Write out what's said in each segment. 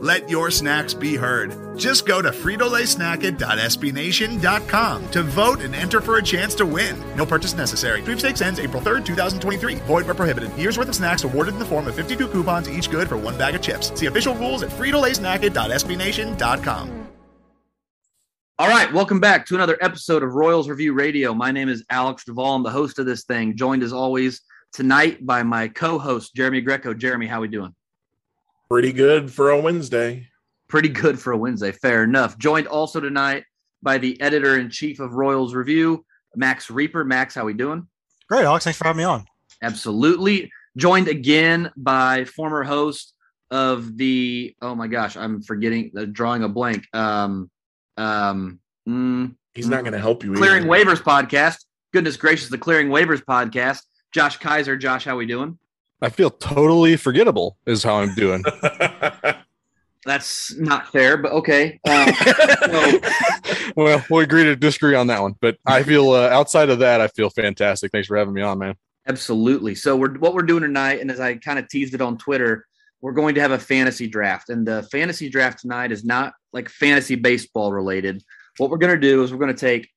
Let your snacks be heard. Just go to fritolaysnacket.sbnation.com to vote and enter for a chance to win. No purchase necessary. Sweepstakes ends April 3rd, 2023. Void where prohibited. Year's worth of snacks awarded in the form of 52 coupons, each good for one bag of chips. See official rules at fritolaysnacket.sbnation.com. All right, welcome back to another episode of Royals Review Radio. My name is Alex Duvall. I'm the host of this thing, joined as always tonight by my co-host Jeremy Greco. Jeremy, how are we doing? Pretty good for a Wednesday. Pretty good for a Wednesday. Fair enough. Joined also tonight by the editor in chief of Royals Review, Max Rieper. Max, how we doing? Great, Alex. Thanks for having me on. Absolutely. Joined again by former host of the oh my gosh, I'm forgetting the drawing a blank. Um, um, mm, he's not going to help you. Clearing either. waivers podcast. Goodness gracious, the Clearing Waivers podcast. Josh Keiser. Josh, how we doing? I feel totally forgettable is how I'm doing. That's not fair, but okay. Um, so. well, we'll agree to disagree on that one. But I feel uh, outside of that, I feel fantastic. Thanks for having me on, man. Absolutely. So we're what we're doing tonight, and as I kind of teased it on Twitter, we're going to have a fantasy draft, and the fantasy draft tonight is not like fantasy baseball related. What we're going to do is we're going to take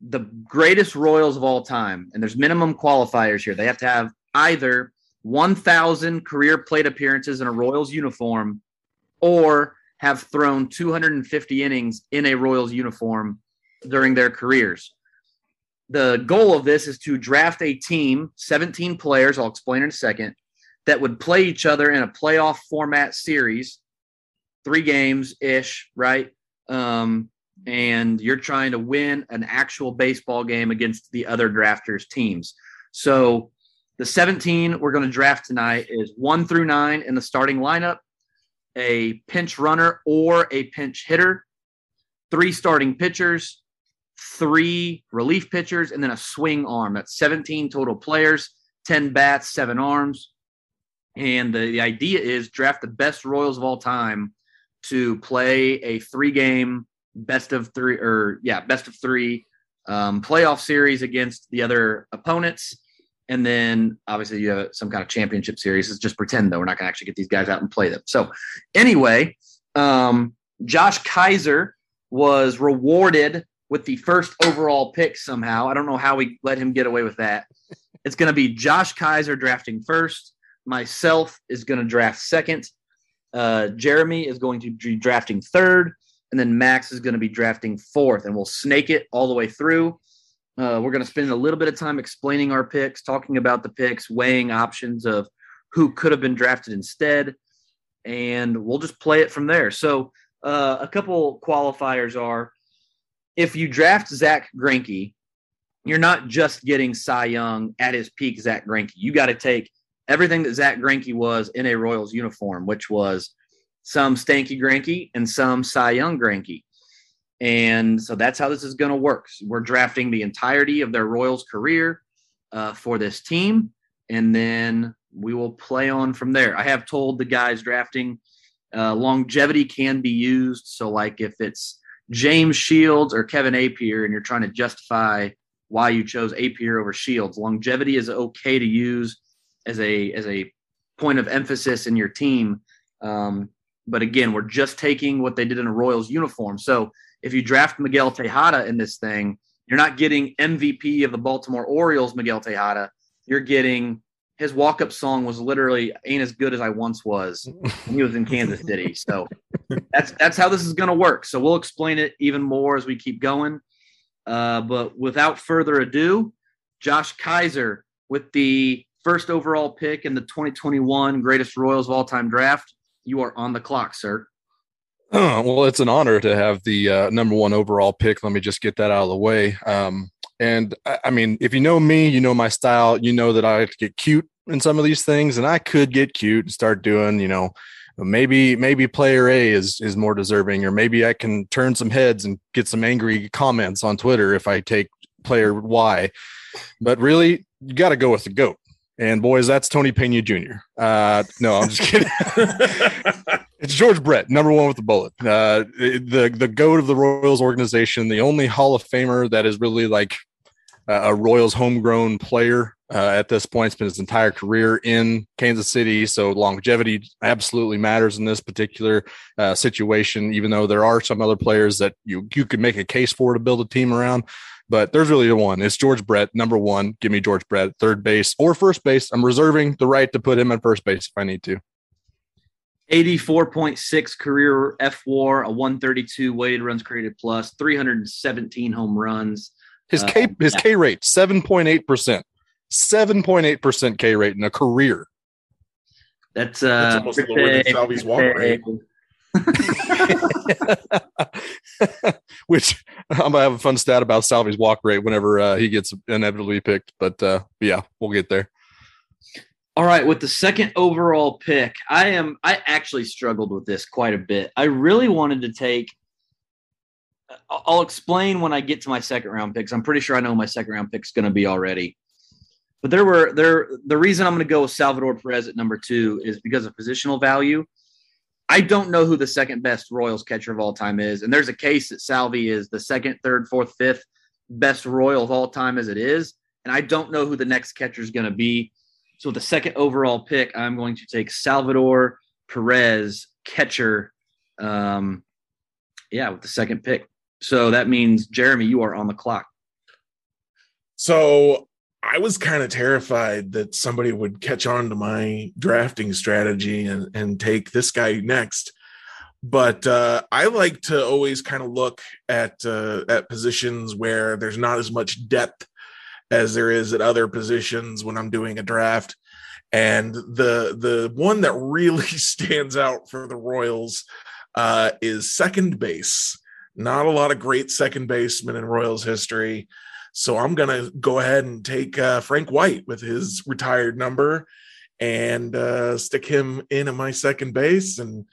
the greatest Royals of all time, and there's minimum qualifiers here. They have to have either 1,000 career plate appearances in a Royals uniform or have thrown 250 innings in a Royals uniform during their careers. The goal of this is to draft a team, 17 players, I'll explain in a second, that would play each other in a playoff format series, three games ish, right? Um, and you're trying to win an actual baseball game against the other drafters' teams. So the 17 we're going to draft tonight is one through nine in the starting lineup, a pinch runner or a pinch hitter, three starting pitchers, three relief pitchers, and then a swing arm. That's 17 total players, 10 bats, seven arms. And the, the idea is draft the best Royals of all time to play a three game best of three or yeah, best of three um, playoff series against the other opponents and then obviously you have some kind of championship series. It's just pretend though. We're not going to actually get these guys out and play them. So anyway, um, Josh Keiser was rewarded with the first overall pick somehow. I don't know how we let him get away with that. It's going to be Josh Keiser drafting first. Myself is going to draft second. Uh, Jeremy is going to be drafting third. And then Max is going to be drafting fourth. And we'll snake it all the way through. Uh, we're going to spend a little bit of time explaining our picks, talking about the picks, weighing options of who could have been drafted instead, and we'll just play it from there. So, uh, a couple qualifiers are if you draft Zack Greinke, you're not just getting Cy Young at his peak, Zack Greinke. You got to take everything that Zack Greinke was in a Royals uniform, which was some stanky Greinke and some Cy Young Greinke. And so that's how this is going to work. We're drafting the entirety of their Royals career uh, for this team, and then we will play on from there. I have told the guys drafting uh, longevity can be used. So, like if it's James Shields or Kevin Appier, and you're trying to justify why you chose Appier over Shields, longevity is okay to use as a as a point of emphasis in your team. Um, but again, we're just taking what they did in a Royals uniform. So if you draft Miguel Tejada in this thing, you're not getting MVP of the Baltimore Orioles, Miguel Tejada. You're getting his walk up song was literally ain't as good as I once was when he was in Kansas City. So that's that's how this is going to work. So we'll explain it even more as we keep going. Uh, but without further ado, Josh Keiser with the first overall pick in the 2021 greatest Royals of all time draft. You are on the clock, sir. well, it's an honor to have the uh, number one overall pick. Let me just get that out of the way. Um, and I, I, mean, if you know me, you know my style. You know that I to get cute in some of these things, and I could get cute and start doing, you know, maybe maybe player A is is more deserving, or maybe I can turn some heads and get some angry comments on Twitter if I take player Y. But really, you got to go with the goat. And boys, that's Tony Pena Jr. Uh, no, I'm just kidding. it's George Brett, number one with the bullet. Uh, the the goat of the Royals organization, the only Hall of Famer that is really like a Royals homegrown player uh, at this point. Spent his entire career in Kansas City, so longevity absolutely matters in this particular uh, situation. Even though there are some other players that you you could make a case for to build a team around, but there's really the one. It's George Brett, number one. Give me George Brett, third base or first base. I'm reserving the right to put him at first base if I need to. 84.6 career F WAR, a 132 weighted runs created plus, 317 home runs. His uh, K his yeah. K rate 7.8 percent, 7.8 percent K rate in a career. That's uh, That's almost lower than Salvy's walk rate. Which I'm gonna have a fun stat about Salvy's walk rate whenever uh, he gets inevitably picked. But uh, yeah, we'll get there. All right, with the second overall pick, I am I actually struggled with this quite a bit. I really wanted to take I'll explain when I get to my second round picks. I'm pretty sure I know my second round pick's going to be already. But there were there the reason I'm going to go with Salvador Perez at number 2 is because of positional value. I don't know who the second best Royals catcher of all time is. And there's a case that Salvy is the second, third, fourth, fifth best Royal of all time as it is. And I don't know who the next catcher is going to be. So with the second overall pick, I'm going to take Salvador Perez, catcher. Um, yeah, with the second pick. So that means Jeremy, you are on the clock. So I was kind of terrified that somebody would catch on to my drafting strategy and, and take this guy next. But uh, I like to always kind of look at uh, at positions where there's not as much depth as there is at other positions when I'm doing a draft. And the the one that really stands out for the Royals uh, is second base. Not a lot of great second basemen in Royals history. So I'm going to go ahead and take uh, Frank White with his retired number and uh, stick him in at my second base and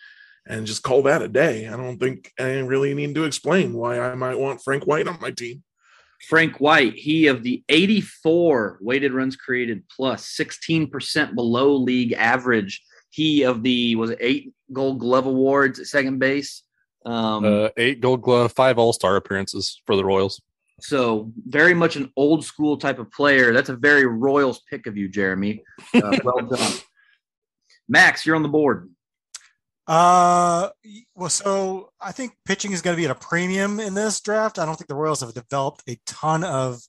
and just call that a day. I don't think I really need to explain why I might want Frank White on my team. Frank White, he of the 84 weighted runs created plus 16% below league average. He of the was it eight gold glove awards at second base. Um, uh, eight gold glove, five all star appearances for the Royals. So very much an old school type of player. That's a very Royals pick of you, Jeremy. Uh, well done, Max. You're on the board. Uh, well, so I think pitching is going to be at a premium in this draft. I don't think the Royals have developed a ton of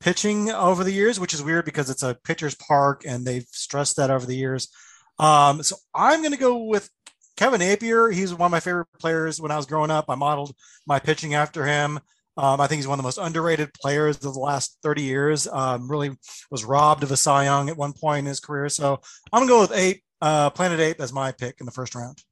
pitching over the years, which is weird because it's a pitcher's park and they've stressed that over the years. Um, so I'm going to go with Kevin Appier. He's one of my favorite players when I was growing up. I modeled my pitching after him. Um, I think he's one of the most underrated players of the last 30 years. Um, really was robbed of a Cy Young at one point in his career. So I'm going to go with eight, uh, Planet Ape as my pick in the first round.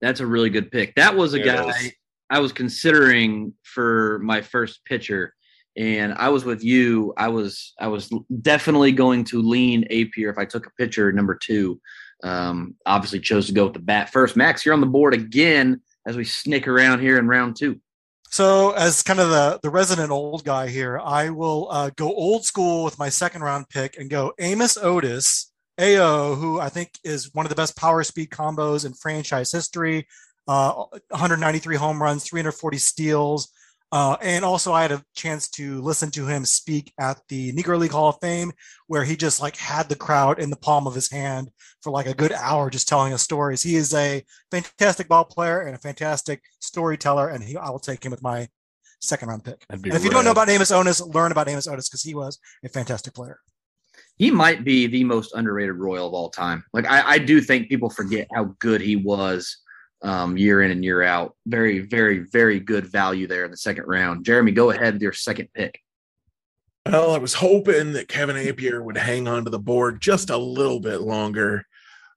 That's a really good pick. That was a guy I was considering for my first pitcher. And I was with you. I was I was definitely going to lean Appier if I took a pitcher number two. Um, obviously chose to go with the bat first. Max, you're on the board again as we snick around here in round two. So, as kind of the, the resident old guy here, I will uh, go old school with my second round pick and go Amos Otis, AO, who I think is one of the best power speed combos in franchise history. Uh, 193 home runs, 340 steals. Uh, and also, I had a chance to listen to him speak at the Negro League Hall of Fame, where he just like had the crowd in the palm of his hand for like a good hour, just telling us stories. He is a fantastic ball player and a fantastic storyteller, and he, I will take him with my second round pick. And if you don't know about Amos Otis, learn about Amos Otis because he was a fantastic player. He might be the most underrated Royal of all time. Like I, I do think people forget how good he was um, year in and year out. Very, very, very good value there in the second round. Jeremy, go ahead with your second pick. Well, I was hoping that Kevin Appier would hang on to the board just a little bit longer,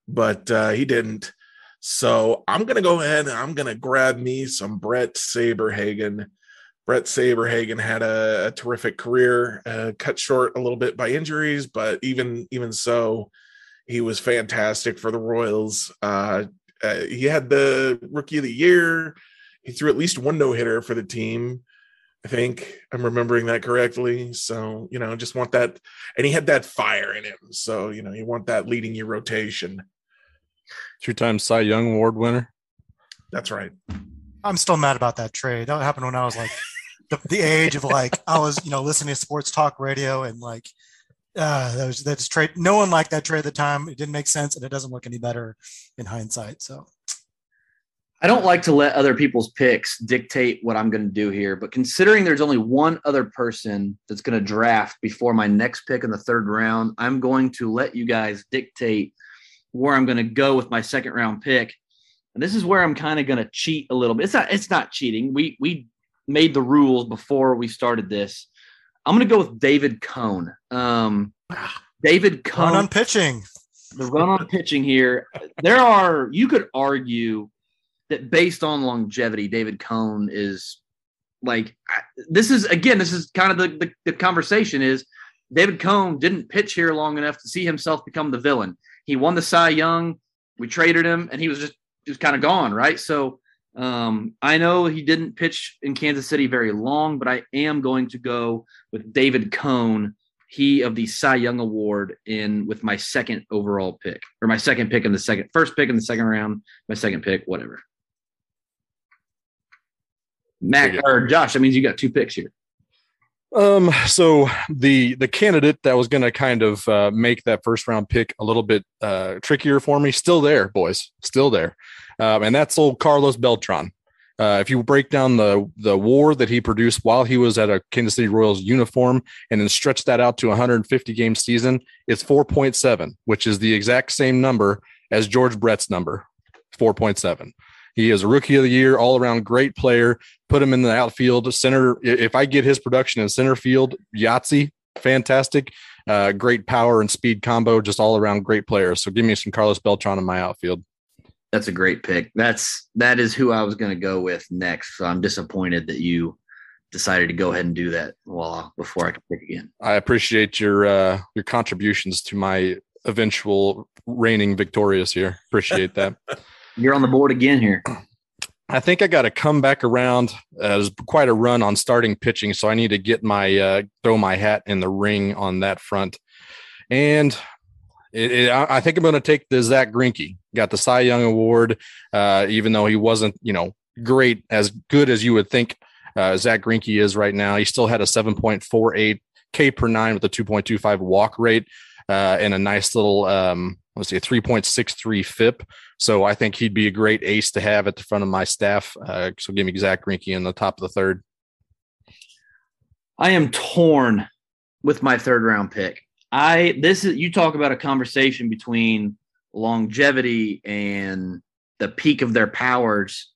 but uh, he didn't. So I'm going to go ahead and I'm going to grab me some Bret Saberhagen. Bret Saberhagen had a, a terrific career, uh, cut short a little bit by injuries, but even even so, he was fantastic for the Royals. Uh, Uh, he had the rookie of the year. He threw at least one no hitter for the team. I think I'm remembering that correctly. So, you know, just want that. And he had that fire in him. So, you know, you want that leading your rotation. Two time Cy Young Award winner. That's right. I'm still mad about that trade. That happened when I was like the, the age of like I was, you know, listening to sports talk radio and like uh that was that's trade. No one liked that trade at the time. It didn't make sense and it doesn't look any better in hindsight. So I don't like to let other people's picks dictate what I'm going to do here, but considering there's only one other person that's going to draft before my next pick in the third round, I'm going to let you guys dictate where I'm going to go with my second round pick. And this is where I'm kind of going to cheat a little bit. It's not it's not cheating. We we made the rules before we started this. I'm going to go with David Cone. Um, David Cone run on pitching. The run on pitching here. There are you could argue that based on longevity, David Cone is like this is again, this is kind of the, the, the conversation is David Cone didn't pitch here long enough to see himself become the villain. He won the Cy Young, we traded him, and he was just just kind of gone, right? So um, I know he didn't pitch in Kansas City very long, but I am going to go with David Cone, he of the Cy Young Award, in with my second overall pick, or my second pick in the second, first pick in the second round, my second pick, whatever. Mac or Josh, that means you got two picks here. Um, so the the candidate that was going to kind of uh, make that first round pick a little bit uh, trickier for me, still there, boys, still there, um, and that's old Carlos Beltran. Uh, if you break down the the WAR that he produced while he was at a Kansas City Royals uniform and then stretch that out to 150 game season, it's 4.7, which is the exact same number as George Brett's number, 4.7. He is a rookie of the year, all around great player. Put him in the outfield, center. If I get his production in center field, Yahtzee, fantastic. Uh, great power and speed combo, just all around great player. So give me some Carlos Beltran in my outfield. That's a great pick. That's that is who I was going to go with next. So I'm disappointed that you decided to go ahead and do that while before I could pick again. I appreciate your uh, your contributions to my eventual reigning victorious here. Appreciate that. You're on the board again here. I think I got to come back around. Uh, there's quite a run on starting pitching, so I need to get my uh, throw my hat in the ring on that front. And it, it, I think I'm going to take the Zack Greinke. Got the Cy Young Award, uh, even though he wasn't, you know, great as good as you would think uh, Zack Greinke is right now. He still had a 7.48 K per nine with a 2.25 walk rate uh, and a nice little um, let's see, a 3.63 FIP. So I think he'd be a great ace to have at the front of my staff. Uh, so give me Zack Greinke in the top of the third. I am torn with my third round pick. I this is you talk about a conversation between longevity and the peak of their powers.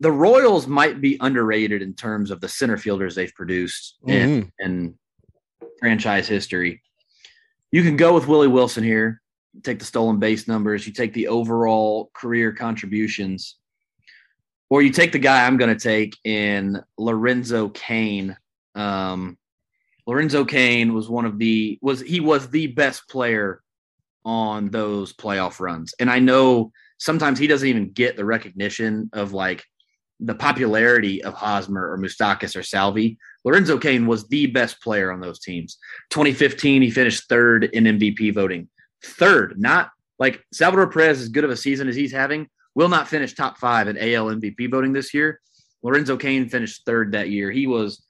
The Royals might be underrated in terms of the center fielders they've produced mm-hmm. in, in franchise history. You can go with Willie Wilson here. take the stolen base numbers. You take the overall career contributions, or you take the guy I'm going to take in Lorenzo Cain. Um, Lorenzo Cain was one of the was he was the best player on those playoff runs, and I know sometimes he doesn't even get the recognition of like the popularity of Hosmer or Moustakas or Salvi. Lorenzo Cain was the best player on those teams. 2015, he finished third in MVP voting. Third, not like Salvador Perez, as good of a season as he's having, will not finish top five in AL MVP voting this year. Lorenzo Cain finished third that year. He was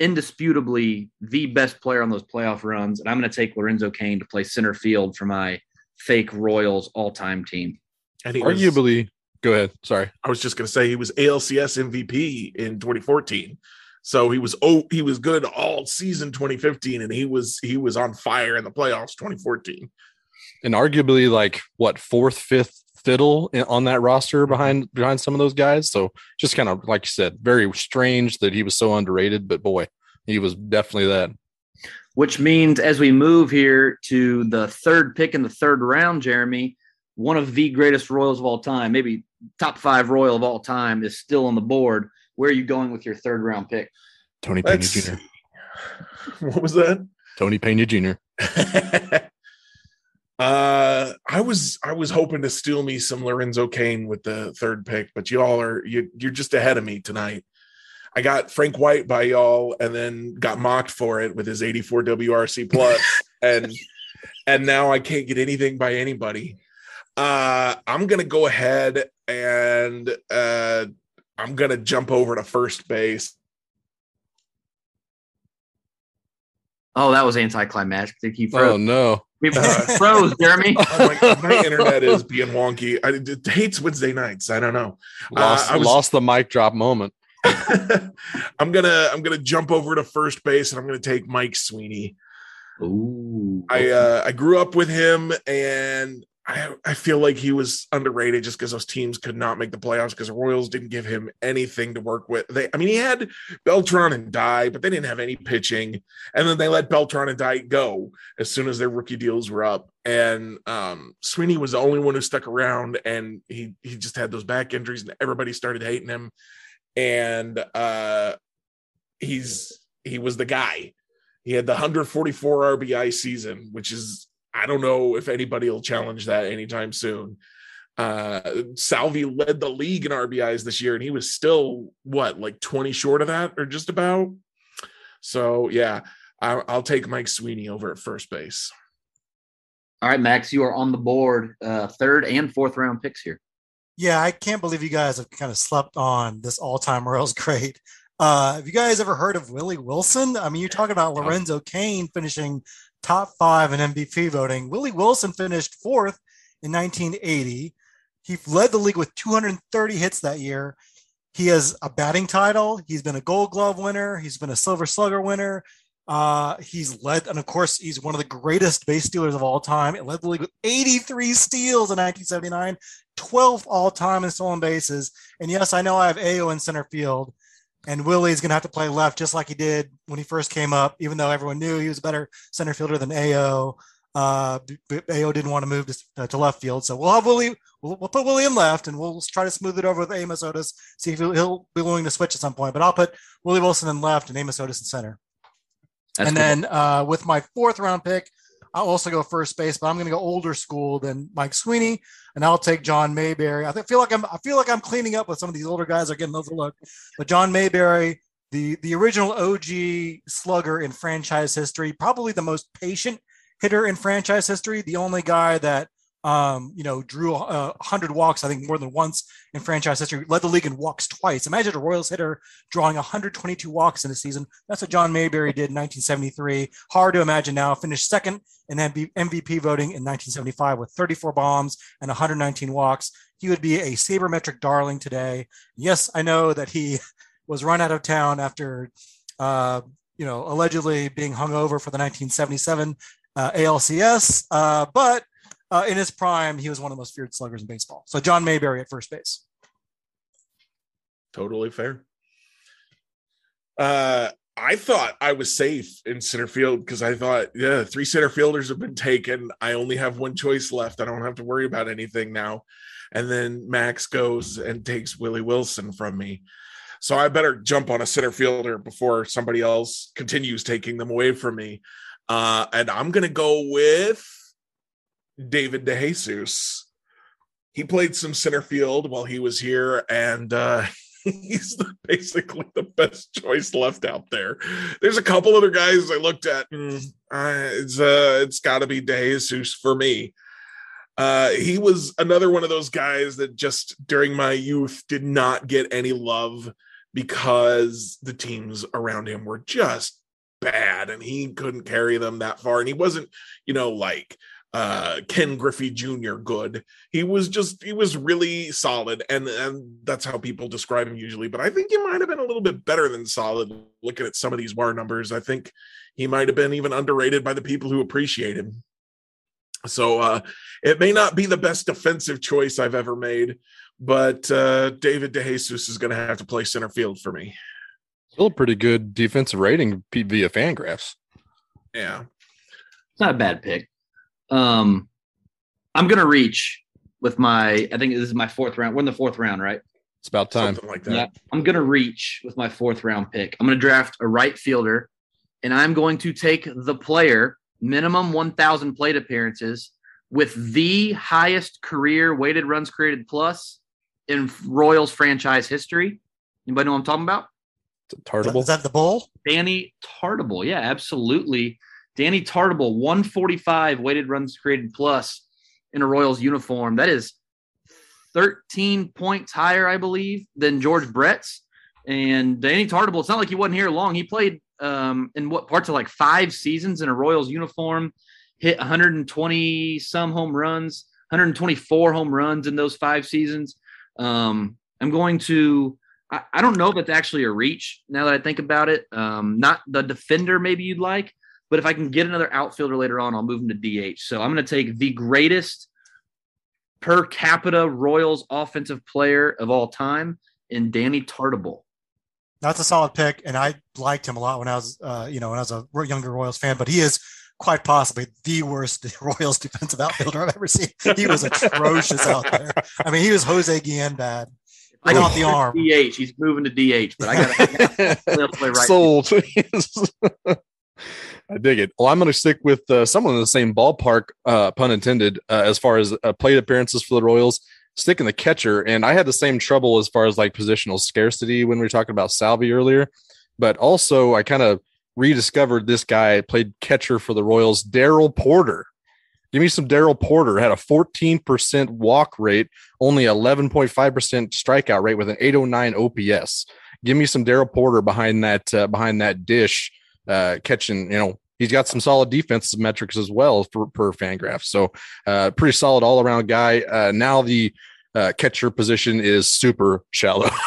indisputably the best player on those playoff runs. And I'm going to take Lorenzo Cain to play center field for my fake Royals all time team. And he arguably, was, go ahead. Sorry. I was just going to say he was ALCS MVP in 2014. So he was oh he was good all season 2015 and he was he was on fire in the playoffs 2014. And arguably like what fourth, fifth fiddle on that roster mm-hmm. behind behind some of those guys. So just kind of like you said, very strange that he was so underrated, but boy, he was definitely that. Which means as we move here to the third pick in the third round, Jeremy, one of the greatest Royals of all time, maybe top five Royal of all time, is still on the board where are you going with your third round pick? Tony Pena Jr. What was that? Tony Pena Jr. Uh, I was I was hoping to steal me some Lorenzo Cain with the third pick, but y'all are you you're just ahead of me tonight. I got Frank White by y'all, and then got mocked for it with his 84 WRC plus, and and now I can't get anything by anybody. Uh, I'm gonna go ahead and uh, I'm gonna jump over to first base. Oh, that was anticlimactic. He Oh no. We Uh, froze, Jeremy. Oh, my, my internet is being wonky. I, it hates Wednesday nights. I don't know. Lost, I was- lost the mic drop moment. I'm gonna I'm gonna jump over to first base and I'm gonna take Mike Sweeney. Ooh. I uh, I grew up with him and I I feel like he was underrated just because those teams could not make the playoffs because the Royals didn't give him anything to work with. They I mean he had Beltran and Dye, but they didn't have any pitching. And then they let Beltran and Dye go as soon as their rookie deals were up. And um, Sweeney was the only one who stuck around and he he just had those back injuries and everybody started hating him. And uh he's he was the guy. He had the 144 RBI season, which is I don't know if anybody will challenge that anytime soon. Uh Salvi led the league in RBIs this year, and he was still what like 20 short of that, or just about. So yeah, I, I'll take Mike Sweeney over at first base. All right, Max, you are on the board. Uh, third and fourth round picks here. Yeah, I can't believe you guys have kind of slept on this all-time Royals great. Uh, have you guys ever heard of Willie Wilson? I mean, you're talking about Lorenzo Cain finishing top five in MVP voting. Willie Wilson finished fourth in 1980. He led the league with 230 hits that year. He has a batting title. He's been a Gold Glove winner. He's been a Silver Slugger winner. Uh, he's led, and of course, he's one of the greatest base stealers of all time. He led the league with 83 steals in 1979, 12th all time in stolen bases. And yes, I know I have AO in center field, and Willie's going to have to play left just like he did when he first came up, even though everyone knew he was a better center fielder than AO. Uh, AO didn't want to move to, uh, to left field. So we'll have Willie, we'll, we'll put Willie in left and we'll try to smooth it over with Amos Otis, see if he'll, he'll be willing to switch at some point. But I'll put Willie Wilson in left and Amos Otis in center That's and cool. then uh, with my fourth round pick, I'll also go first base, but I'm going to go older school than Mike Sweeney, and I'll take John Mayberry. I feel like I'm I feel like I'm cleaning up with some of these older guys are getting overlooked, but John Mayberry, the the original OG slugger in franchise history, probably the most patient hitter in franchise history, the only guy that um, you know drew uh, 100 walks, I think more than once in franchise history, led the league in walks twice. Imagine a Royals hitter drawing 122 walks in a season. That's what John Mayberry did in 1973. Hard to imagine now. Finished second in MV- MVP voting in 1975 with 34 bombs and 119 walks. He would be a sabermetric darling today. Yes, I know that he was run out of town after, uh, you know, allegedly being hung over for the 1977 uh, ALCS, uh, but uh, in his prime, he was one of the most feared sluggers in baseball. So John Mayberry at first base. Totally fair. Uh, I thought I was safe in center field because I thought, yeah, three center fielders have been taken. I only have one choice left. I don't have to worry about anything now. And then Max goes and takes Willie Wilson from me. So I better jump on a center fielder before somebody else continues taking them away from me. Uh, and I'm going to go with David DeJesus. He played some center field while he was here, and uh, he's the, basically the best choice left out there. There's a couple other guys I looked at. Mm, uh, it's uh, it's got to be DeJesus for me. Uh, he was another one of those guys that just during my youth did not get any love because the teams around him were just bad and he couldn't carry them that far. And he wasn't, you know, like uh Ken Griffey Jr. good. He was just he was really solid and and that's how people describe him usually, but I think he might have been a little bit better than solid looking at some of these war numbers. I think he might have been even underrated by the people who appreciate him. So uh it may not be the best defensive choice I've ever made, but uh David DeJesus is going to have to play center field for me. Still a pretty good defensive rating P- via Fangraphs. Yeah. It's not a bad pick. Um, I'm gonna reach with my. I think this is my fourth round. We're in the fourth round, right? It's about time. Something like that. Yeah. I'm gonna reach with my fourth round pick. I'm gonna draft a right fielder, and I'm going to take the player minimum 1,000 plate appearances with the highest career weighted runs created plus in Royals franchise history. Anybody know what I'm talking about? Tartabull. Is that the bull? Danny Tartabull. Yeah, absolutely. Danny Tartabull, 145 weighted runs created plus in a Royals uniform. That is 13 points higher, I believe, than George Brett's. And Danny Tartabull, it's not like he wasn't here long. He played um, in what parts of like five seasons in a Royals uniform, hit 120 some home runs, 124 home runs in those five seasons. Um, I'm going to, I, I, don't know if it's actually a reach now that I think about it. Um, not the defender, maybe you'd like, but if I can get another outfielder later on, I'll move him to DH. So I'm going to take the greatest per capita Royals offensive player of all time in Danny Tartabull. That's a solid pick, and I liked him a lot when I was, uh, you know, when I was a younger Royals fan. But he is quite possibly the worst Royals defensive outfielder I've ever seen. He was atrocious out there. I mean, he was Jose Guillen bad. I got the arm. DH. He's moving to DH, but I got to play right. Sold. I dig it. Well, I'm going to stick with uh, someone in the same ballpark, uh, pun intended, uh, as far as uh, plate appearances for the Royals. Sticking the catcher, and I had the same trouble as far as like positional scarcity when we were talking about Salvi earlier. But also, I kind of rediscovered this guy played catcher for the Royals, Darrell Porter. Give me some Darrell Porter. Had a 14% walk rate, only 11.5% strikeout rate with an 809 OPS. Give me some Darrell Porter behind that uh, behind that dish uh, catching, you know, he's got some solid defensive metrics as well for per Fangraph. So, uh, pretty solid all around guy. Uh, now the uh, catcher position is super shallow.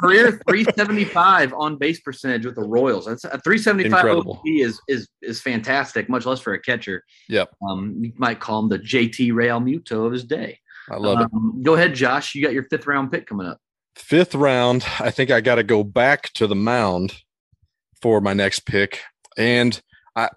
Career 375 on base percentage with the Royals. That's a 375 Incredible. is is is fantastic, much less for a catcher. Yep. Um, you might call him the JT Realmuto of his day. I love um, it. Go ahead, Josh. You got your fifth round pick coming up. Fifth round. I think I got to go back to the mound for my next pick. And I,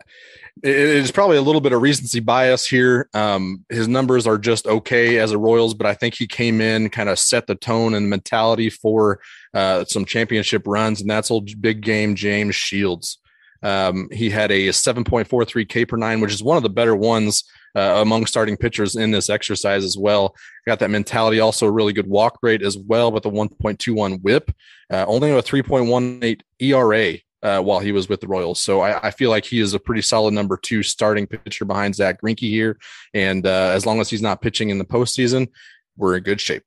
it is probably a little bit of recency bias here. Um, his numbers are just okay as a Royals, but I think he came in, kind of set the tone and mentality for uh, some championship runs, and that's old big game James Shields. Um, he had a 7.43 K per nine, which is one of the better ones uh, among starting pitchers in this exercise as well. Got that mentality, also a really good walk rate as well with a 1.21 whip, uh, only a 3.18 ERA uh, while he was with the Royals. So I, I, feel like he is a pretty solid number two starting pitcher behind Zack Greinke here. And uh, as long as he's not pitching in the postseason, we're in good shape.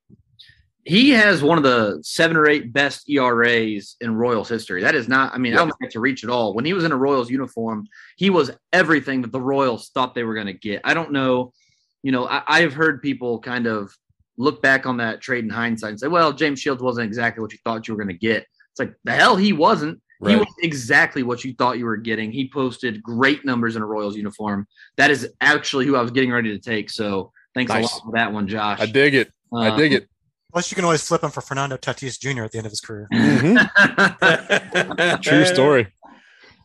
He has one of the seven or eight best ERAs in Royals history. That is not, I mean, yeah. I don't think it's a reach at all. When he was in a Royals uniform, he was everything that the Royals thought they were going to get. I don't know, you know, I, I've heard people kind of look back on that trade in hindsight and say, well, James Shields wasn't exactly what you thought you were going to get. It's like the hell he wasn't. Right. He was exactly what you thought you were getting. He posted great numbers in a Royals uniform. That is actually who I was getting ready to take. So thanks nice. a lot for that one, Josh. I dig it. Uh, I dig it. Plus, you can always flip him for Fernando Tatis Jr. at the end of his career. Mm-hmm. True story.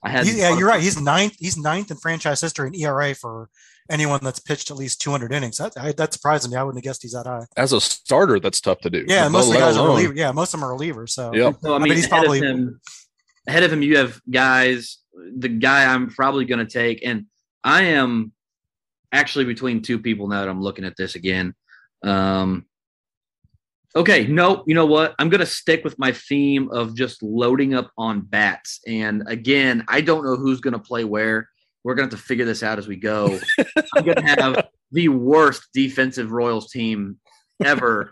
I had he, yeah, you're right. He's ninth. He's ninth in franchise history in ERA for anyone that's pitched at least 200 innings. That I, that surprised me. I wouldn't have guessed he's that high. As a starter, that's tough to do. Yeah, most of the guys are relievers. Yeah, most of them are relievers. So, yep. so I mean, I mean he's probably him, ahead of him, you have guys, the guy I'm probably going to take, and I am actually between two people now that I'm looking at this again. Um, okay, no, you know what? I'm going to stick with my theme of just loading up on bats. And again, I don't know who's going to play where. We're going to have to figure this out as we go. I'm going to have the worst defensive Royals team ever,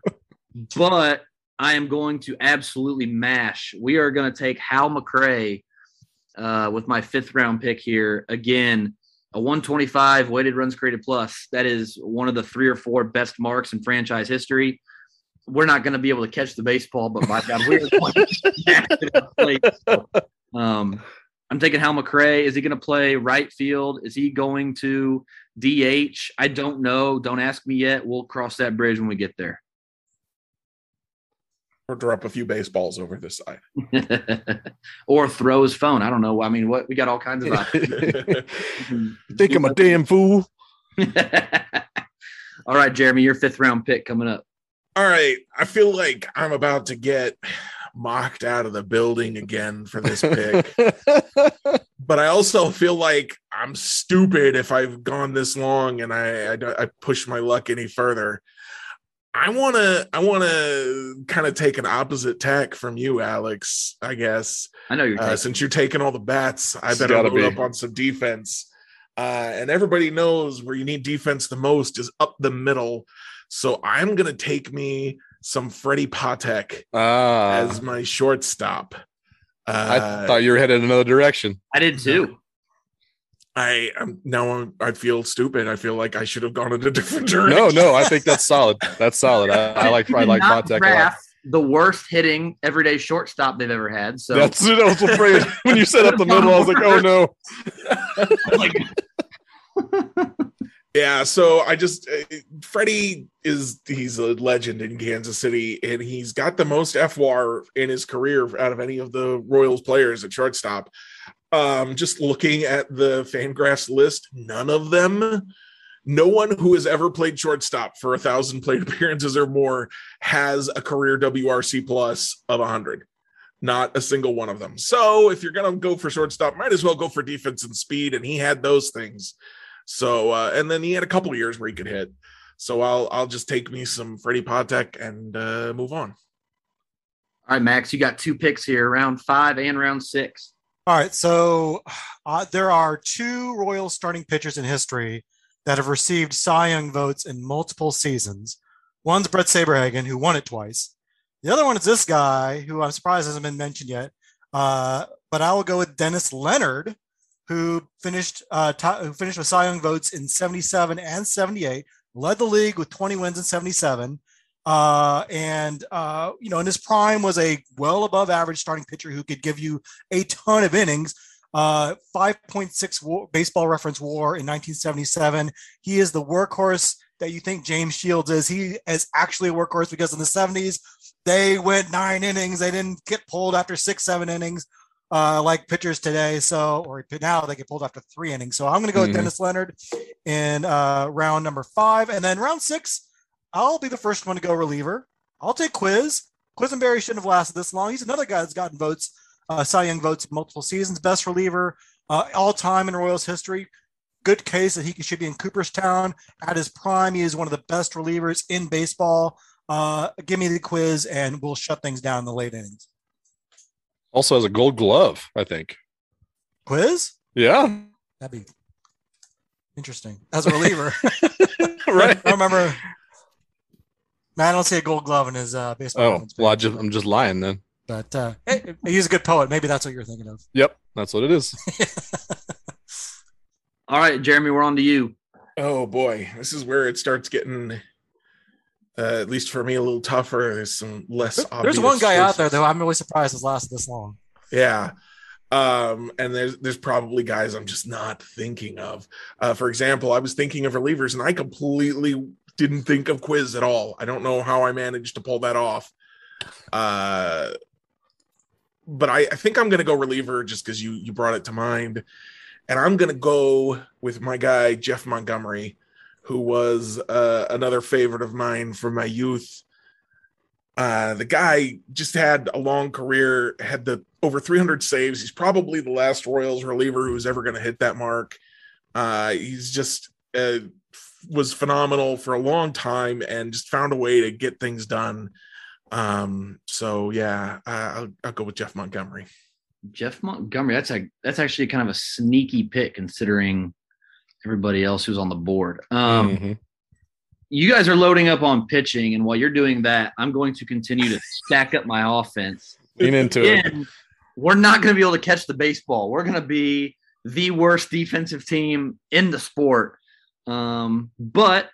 but I am going to absolutely mash. We are going to take Hal McRae uh, with my fifth round pick here. Again, a 125 weighted runs created plus. That is one of the three or four best marks in franchise history. We're not going to be able to catch the baseball, but my God, we're going to um, I'm taking Hal McRae. Is he going to play right field? Is he going to DH? I don't know. Don't ask me yet. We'll cross that bridge when we get there or drop a few baseballs over this side. Or throw his phone. I don't know. I mean what we got all kinds of options. Think i'm a damn fool? All right jeremy your fifth round pick coming up. All right. I feel like i'm about to get mocked out of the building again for this pick. but I also feel like I'm stupid if I've gone this long and I I, I push my luck any further. I want to I want to kind of take an opposite tack from you, Alex. I guess I know you're uh, since you're taking all the bats, I It's better load be. up on some defense. Uh, and everybody knows where you need defense the most is up the middle. So I'm gonna take me some Freddie Patek Ah, as my shortstop. I Uh, thought you were headed another direction. I did too. I am now I'm, I feel stupid. I feel like I should have gone in a different direction. No, no, I think that's solid. That's solid. I, I like He I like not a lot. The worst hitting everyday shortstop they've ever had. So That's what I was afraid when you set up the middle. I was like, oh no. Yeah, so I just uh, Freddie is he's a legend in Kansas City, and he's got the most FWAR in his career out of any of the Royals players at shortstop. Um, just looking at the Fangraphs list, none of them, no one who has ever played shortstop for a thousand plate appearances or more has a career WRC plus of hundred. Not a single one of them. So if you're gonna go for shortstop, might as well go for defense and speed, and he had those things. So uh, and then he had a couple years where he could hit. So I'll I'll just take me some Freddie Patek and uh, move on. all right, Max, you got two picks here, round five and round six. All right, so uh, there are two Royals starting pitchers in history that have received Cy Young votes in multiple seasons. One's Bret Saberhagen, who won it twice. The other one is this guy, who I'm surprised hasn't been mentioned yet. Uh, but I will go with Dennis Leonard, who finished uh, to- who finished with Cy Young votes in 77 and 78, led the league with 20 wins in 77. Uh, and uh, you know, in his prime was a well above average starting pitcher who could give you a ton of innings. Uh, 5.6 war, baseball reference war in 1977. He is the workhorse that you think James Shields is. He is actually a workhorse because in the 70s, they went nine innings. They didn't get pulled after six, seven innings uh, like pitchers today. So, or now they get pulled after three innings. So I'm going to go with Mhm. Dennis Leonard in uh, round number five. And then round six, I'll be the first one to go reliever. I'll take Quiz. Quisenberry shouldn't have lasted this long. He's another guy that's gotten votes, uh, Cy Young votes multiple seasons, best reliever uh, all time in Royals history. Good case that he should be in Cooperstown at his prime. He is one of the best relievers in baseball. Uh, give me the quiz, and we'll shut things down in the late innings. Also has a gold glove, I think. Quiz? Yeah. That'd be interesting as a reliever. right. I remember. Man, I don't see a gold glove in his uh, baseball. Oh, reference well, I just, I'm just lying then. but uh, hey, he's a good poet. Maybe that's what you're thinking of. Yep, that's what it is. All right, Jeremy, we're on to you. Oh boy, this is where it starts getting, uh, at least for me, a little tougher. There's some less. Obvious. There's one guy out there though. I'm really surprised has lasted this long. Yeah. Um, and there's there's probably guys I'm just not thinking of. Uh, for example, I was thinking of relievers and I completely didn't think of quiz at all. I don't know how I managed to pull that off. Uh but I, I think I'm gonna go reliever just because you you brought it to mind. And I'm gonna go with my guy Jeff Montgomery, who was uh, another favorite of mine from my youth. Uh, the guy just had a long career, had the over 300 saves. He's probably the last Royals reliever who's ever going to hit that mark. Uh, he's just uh, was phenomenal for a long time and just found a way to get things done. Um, so yeah, uh, I'll, I'll go with Jeff Montgomery. Jeff Montgomery. That's a that's actually kind of a sneaky pick considering everybody else who's on the board. Um, Mhm. You guys are loading up on pitching, and while you're doing that, I'm going to continue to stack up my offense. Lean into it. We're not going to be able to catch the baseball. We're going to be the worst defensive team in the sport. Um, but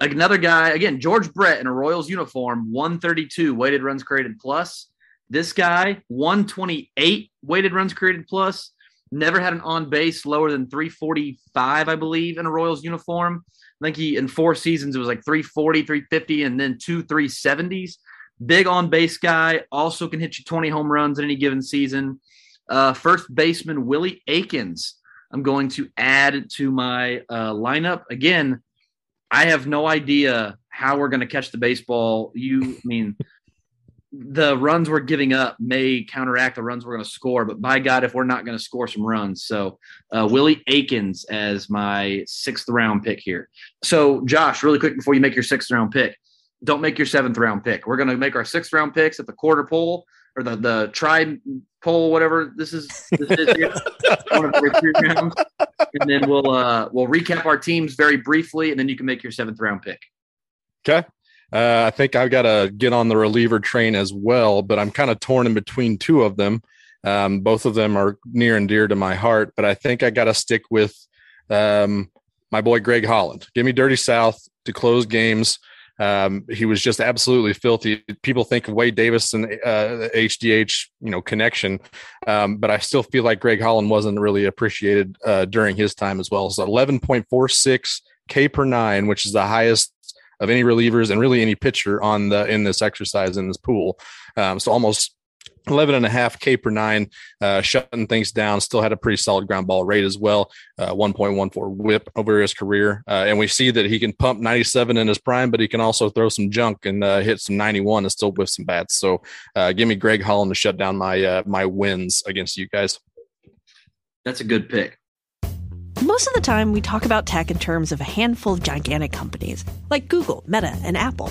another guy, again, George Brett in a Royals uniform, 132 weighted runs created plus. This guy, 128 weighted runs created plus. Never had an on base lower than 345, I believe, in a Royals uniform. I think he, in four seasons, it was like 340, 350, and then two 370s. Big on base guy, also can hit you 20 home runs in any given season. Uh, first baseman Willie Aikens. I'm going to add to my uh, lineup. Again, I have no idea how we're going to catch the baseball. You I mean the runs we're giving up may counteract the runs we're going to score, but by God, if we're not going to score some runs. So, uh, Willie Aikens as my sixth round pick here. So, Josh, really quick before you make your sixth round pick, don't make your seventh round pick. We're going to make our sixth round picks at the quarter pole or the, the tri pole, whatever this is. This is here. and then we'll, uh, we'll recap our teams very briefly, and then you can make your seventh round pick. Okay. Uh, I think I've got to get on the reliever train as well, but I'm kind of torn in between two of them. Um, both of them are near and dear to my heart, but I think I got to stick with um, my boy Greg Holland. Give me Dirty South to close games. Um, he was just absolutely filthy. People think of Wade Davis and uh, HDH, you know, connection, um, but I still feel like Greg Holland wasn't really appreciated uh, during his time as well. So 11.46 K per nine, which is the highest of any relievers and really any pitcher on the in this exercise in this pool. Um, so almost 11 and a half K per nine, uh, shutting things down. Still had a pretty solid ground ball rate as well. Uh, 1.14 whip over his career. Uh, and we see that he can pump 97 in his prime, but he can also throw some junk and uh, hit some 91 and still whiff some bats. So uh, give me Greg Holland to shut down my, uh, my wins against you guys. That's a good pick. Most of the time, we talk about tech in terms of a handful of gigantic companies like Google, Meta, and Apple.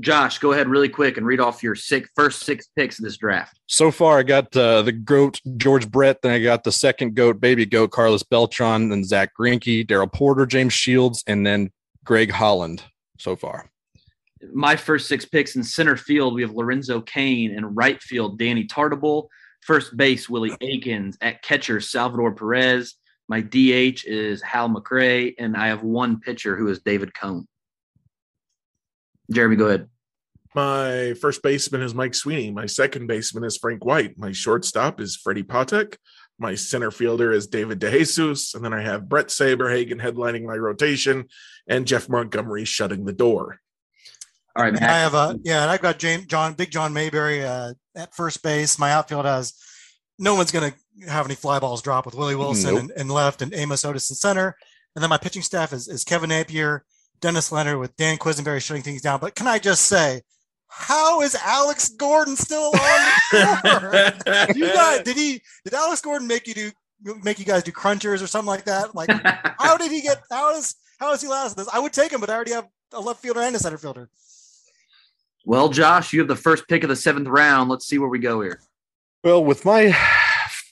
Josh, go ahead really quick and read off your six, first six picks of this draft. So far, I got uh, the goat George Brett, then I got the second goat, baby goat Carlos Beltran, then Zack Greinke, Darrell Porter, James Shields, and then Greg Holland. So far, my first six picks in center field, we have Lorenzo Cain and right field, Danny Tartabull. First base, Willie Aikens. At catcher, Salvador Perez. My DH is Hal McRae, and I have one pitcher who is David Cone. Jeremy, go ahead. My first baseman is Mike Sweeney. My second baseman is Frank White. My shortstop is Freddie Patek. My center fielder is David DeJesus. And then I have Bret Saberhagen headlining my rotation and Jeff Montgomery shutting the door. All right, I have a yeah, and I've got James John Big John Mayberry uh, at first base. My outfield has no one's going to have any fly balls drop with Willie Wilson Nope. and, and left and Amos Otis in center. And then my pitching staff is, is Kevin Appier, Dennis Leonard with Dan Quisenberry shutting things down. But can I just say, how is Alex Gordon still on the floor? you guys, did he? Did Alex Gordon make you do make you guys do crunchers or something like that? Like, how did he get? How is how is he last this? I would take him, but I already have a left fielder and a center fielder. well, Josh, you have the first pick of the seventh round. Let's see where we go here. Well, with my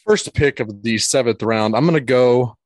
first pick of the seventh round, I'm going to go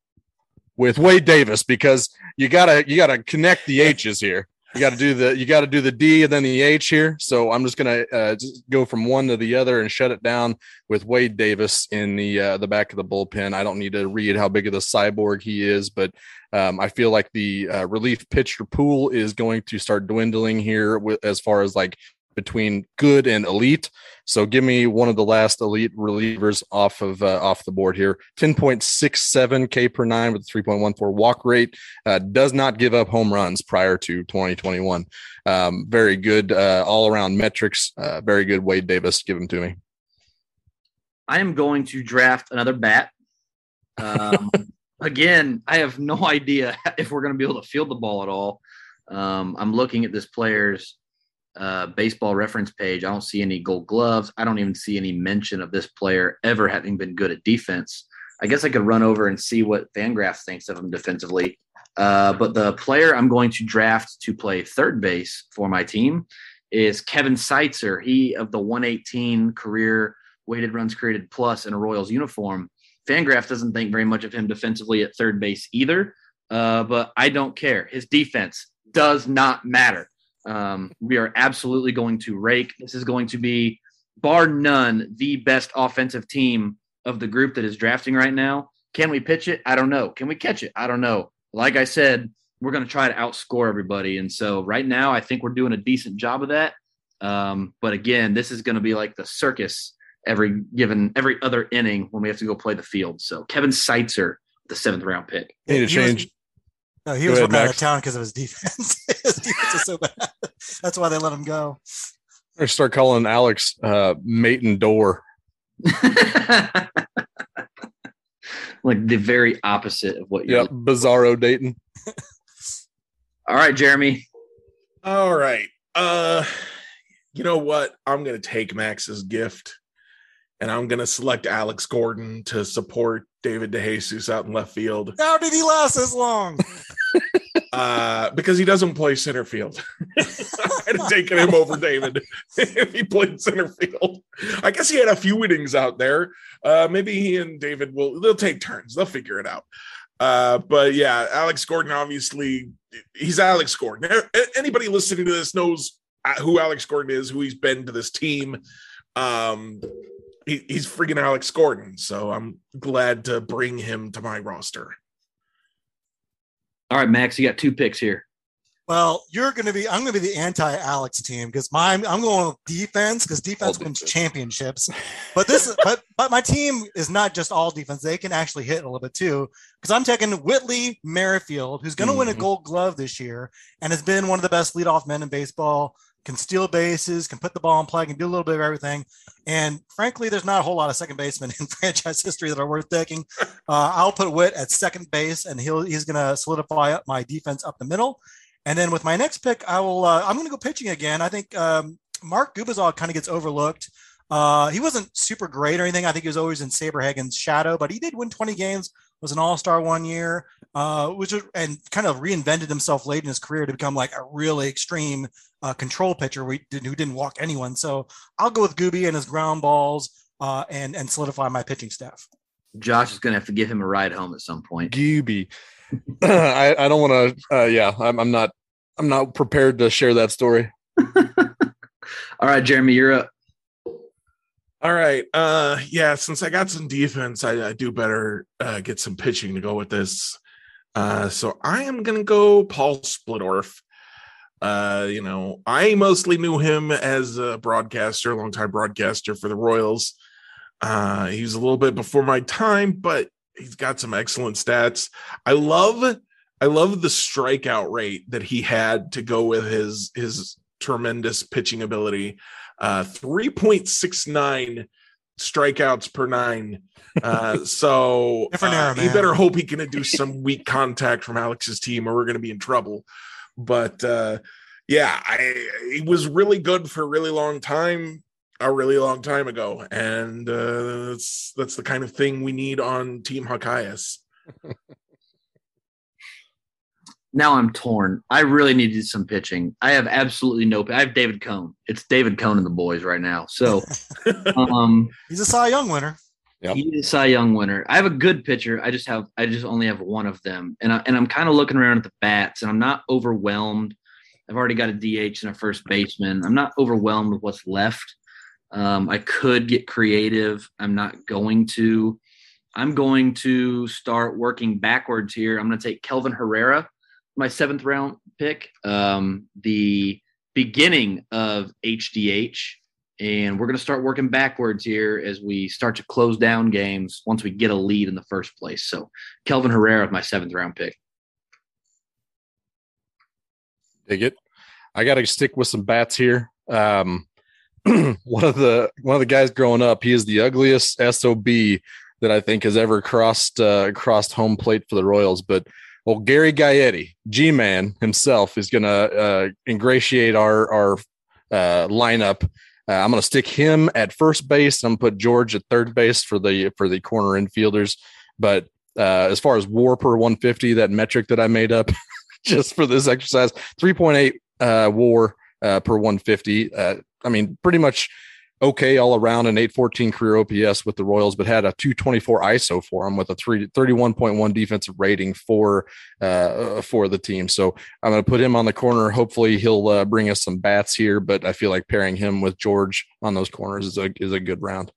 with Wade Davis because you gotta you gotta connect the H's here. You got to do the you got to do the D and then the H here. So I'm just gonna uh, just go from one to the other and shut it down with Wade Davis in the uh, the back of the bullpen. I don't need to read how big of the cyborg he is, but um, I feel like the uh, relief pitcher pool is going to start dwindling here as far as like between good and elite. So give me one of the last elite relievers off of uh, off the board here. 10.67 K per nine with a 3.14 walk rate. Uh, does not give up home runs prior to 2021. Um, very good uh, all around metrics. Uh, very good Wade Davis. Give him to me. I am going to draft another bat. Um, again, I have no idea if we're going to be able to field the ball at all. Um, I'm looking at this player's uh, baseball reference page. I don't see any gold gloves. I don't even see any mention of this player ever having been good at defense. I guess I could run over and see what Fangraphs thinks of him defensively. Uh, but the player I'm going to draft to play third base for my team is Kevin Seitzer. He of the 118 career weighted runs created plus in a Royals uniform. Fangraph doesn't think very much of him defensively at third base either. uh, but I don't care. His defense does not matter. Um, we are absolutely going to rake. This is going to be, bar none, the best offensive team of the group that is drafting right now. Can we pitch it? I don't know. Can we catch it? I don't know. Like I said, we're going to try to outscore everybody. And so right now, I think we're doing a decent job of that. Um, but again, this is going to be like the circus every given every other inning when we have to go play the field. So Kevin Seitzer, the seventh round pick. Need to He was- change. No, he Go was ahead, out of town because of his defense. his defense is so bad. That's why they let him go. I start calling Alex uh, Maton Door. like the very opposite of what you're. Yep, Bizarro Dayton. All right, Jeremy. All right. Uh you know what? I'm gonna take Max's gift and I'm gonna select Alex Gordon to support David DeJesus out in left field. How did he last this long? Uh because he doesn't play center field. I'd have taken him over David if he played center field. I guess he had a few innings out there. Uh maybe he and David will they'll take turns, they'll figure it out. Uh, but yeah, Alex Gordon, obviously, he's Alex Gordon. Anybody listening to this knows uh, who Alex Gordon is, who he's been to this team. Um, he, he's freaking Alex Gordon. So I'm glad to bring him to my roster. All right, Max, you got two picks here. Well, you're going to be. I'm going to be the anti-Alex team because my I'm going with defense because defense All wins defense. championships. But this, but but my team is not just all defense. They can actually hit a little bit too because I'm taking Whitley Merrifield, who's going to win a Mhm. Gold Glove this year and has been one of the best leadoff men in baseball. Can steal bases, can put the ball in play, can do a little bit of everything. And frankly, there's not a whole lot of second basemen in franchise history that are worth taking. Uh, I'll put Whit at second base, and he'll he's going to solidify up my defense up the middle. And then with my next pick, I will. Uh, I'm going to go pitching again. I think um, Mark Gubicza kind of gets overlooked. Uh, he wasn't super great or anything. I think he was always in Saberhagen's shadow, but he did win 20 games. Was an All Star one year, uh, which and kind of reinvented himself late in his career to become like a really extreme uh, control pitcher who didn't, who didn't walk anyone. So I'll go with Gooby and his ground balls uh, and and solidify my pitching staff. Josh is going to have to give him a ride home at some point. Gooby. I, I don't want to. Uh, yeah, I'm, I'm not. I'm not prepared to share that story. All right, Jeremy, you're up. All right. Uh yeah, since I got some defense, I, I do better uh get some pitching to go with this. Uh so I am gonna go Paul Splittorff. Uh, you know, I mostly knew him as a broadcaster, longtime broadcaster for the Royals. Uh he was a little bit before my time, but he's got some excellent stats. I love I love the strikeout rate that he had to go with his his tremendous pitching ability uh 3.69 strikeouts per nine uh so uh, he better hope he can do some weak contact from alex's team or we're going to be in trouble but uh yeah i he was really good for a really long time a really long time ago and uh that's that's the kind of thing we need on team Hokius. Now I'm torn. I really needed some pitching. I have absolutely no. I have David Cone. It's David Cone and the boys right now. So, um, He's a Cy Young winner. Yep. he's a Cy Young winner. I have a good pitcher. I just have. I just only have one of them, and I, and I'm kind of looking around at the bats, and I'm not overwhelmed. I've already got a DH and a first baseman. I'm not overwhelmed with what's left. Um, I could get creative. I'm not going to. I'm going to start working backwards here. I'm going to take Kelvin Herrera, my seventh round pick, um, the beginning of HDH. And we're going to start working backwards here as we start to close down games once we get a lead in the first place. So, Kelvin Herrera, is my seventh round pick. Dig it. I got to stick with some bats here. Um, one of the one of the guys growing up, he is the ugliest sob that I think has ever crossed uh, crossed home plate for the Royals. But well, Gary Gaetti, G Man himself, is going to uh, ingratiate our our uh, lineup. Uh, I'm going to stick him at first base. I'm going to put George at third base for the for the corner infielders. But uh, as far as WAR per 150, that metric that I made up just for this exercise, 3.8 uh, WAR uh, per 150. Uh, I mean, pretty much okay all around an 814 career OPS with the Royals, but had a 224 ISO for him with a 3, 31.1 defensive rating for uh, for the team. So I'm going to put him on the corner. Hopefully he'll uh, bring us some bats here, but I feel like pairing him with George on those corners is a is a good round.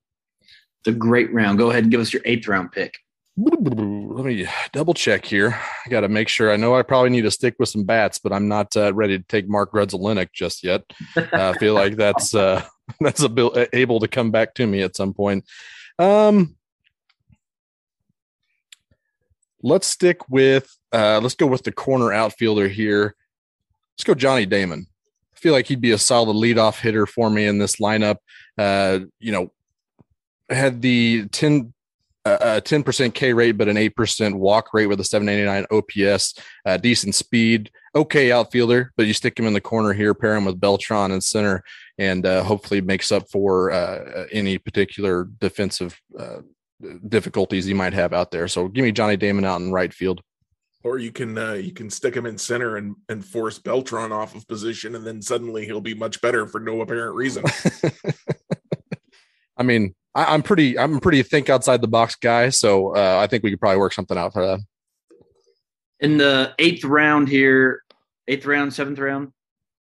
It's a great round. Go ahead and give us your eighth round pick. Let me double check here. I got to make sure. I know I probably need to stick with some bats, but I'm not uh, ready to take Mark Grudzielanek just yet. Uh, I feel like that's uh, that's able, able to come back to me at some point. Um, let's stick with uh, let's go with the corner outfielder here. Let's go Johnny Damon. I feel like he'd be a solid leadoff hitter for me in this lineup. Uh, you know, had the 10 a 10% K rate, but an 8% walk rate with a 789 OPS, uh, decent speed, okay outfielder, but you stick him in the corner here, pair him with Beltran in center, and uh, hopefully makes up for uh, any particular defensive uh, difficulties he might have out there. So give me Johnny Damon out in right field. Or you can uh, you can stick him in center and and force Beltran off of position, and then suddenly he'll be much better for no apparent reason. I mean, I, am pretty I'm pretty think outside the box guy, so uh, I think we could probably work something out for that. In the eighth round here, eighth round, seventh round,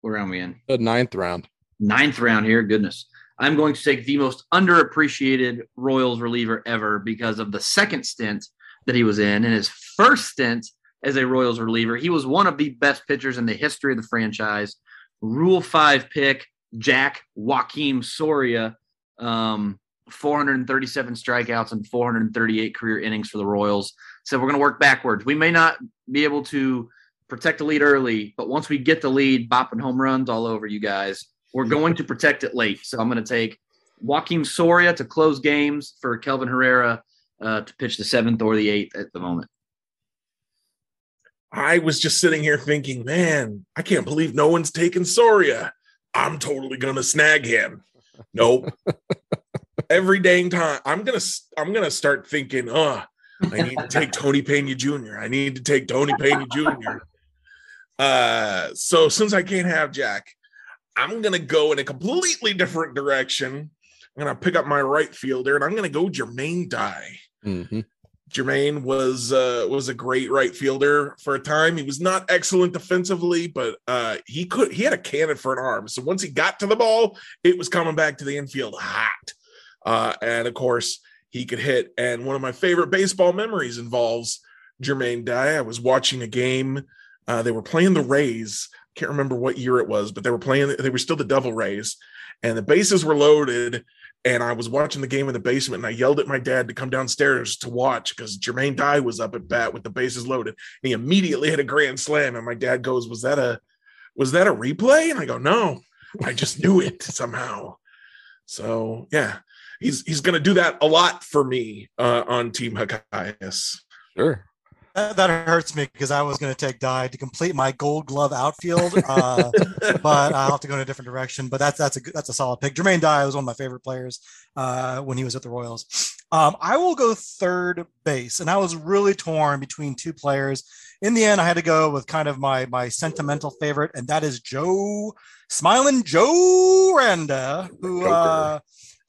what round we in? The ninth round. Ninth round here. Goodness, I'm going to take the most underappreciated Royals reliever ever because of the second stint that he was in, and his first stint as a Royals reliever. He was one of the best pitchers in the history of the franchise. Rule five pick, Jack Joakim Soria. Um, 437 strikeouts and 438 career innings for the Royals. So we're going to work backwards. We may not be able to protect the lead early, but once we get the lead, bopping home runs all over you guys, we're going to protect it late. So I'm going to take Joakim Soria to close games for Kelvin Herrera uh, to pitch the seventh or the eighth at the moment. I was just sitting here thinking, man, I can't believe no one's taken Soria. I'm totally going to snag him. Nope. every dang time. I'm gonna I'm gonna start thinking, oh, I need to take Tony Pena Jr. I need to take Tony Pena Jr. Uh, so since I can't have Jack, I'm gonna go in a completely different direction. I'm gonna pick up my right fielder and I'm gonna go Jermaine Dye. Mm-hmm. Jermaine was uh, was a great right fielder for a time. He was not excellent defensively, but uh, he could he had a cannon for an arm. So once he got to the ball, it was coming back to the infield hot. Uh, and of course, he could hit. And one of my favorite baseball memories involves Jermaine Dye. I was watching a game. Uh, they were playing the Rays. I can't remember what year it was, but they were playing. They were still the Devil Rays, and the bases were loaded. And I was watching the game in the basement, and I yelled at my dad to come downstairs to watch because Jermaine Dye was up at bat with the bases loaded. And he immediately hit a grand slam, and my dad goes, "Was that a, was that a replay?" And I go, "No, I just knew it somehow." So yeah, he's he's to do that a lot for me uh, on Team Hokius. Sure. That, that, hurts me because I was going to take Dye to complete my Gold Glove outfield, uh, but I'll have to go in a different direction. But that's that's a that's a solid pick. Jermaine Dye was one of my favorite players uh, when he was at the Royals. Um, I will go third base, and I was really torn between two players. In the end, I had to go with kind of my my sentimental favorite, and that is Joe Smiling Joe Randa, who uh,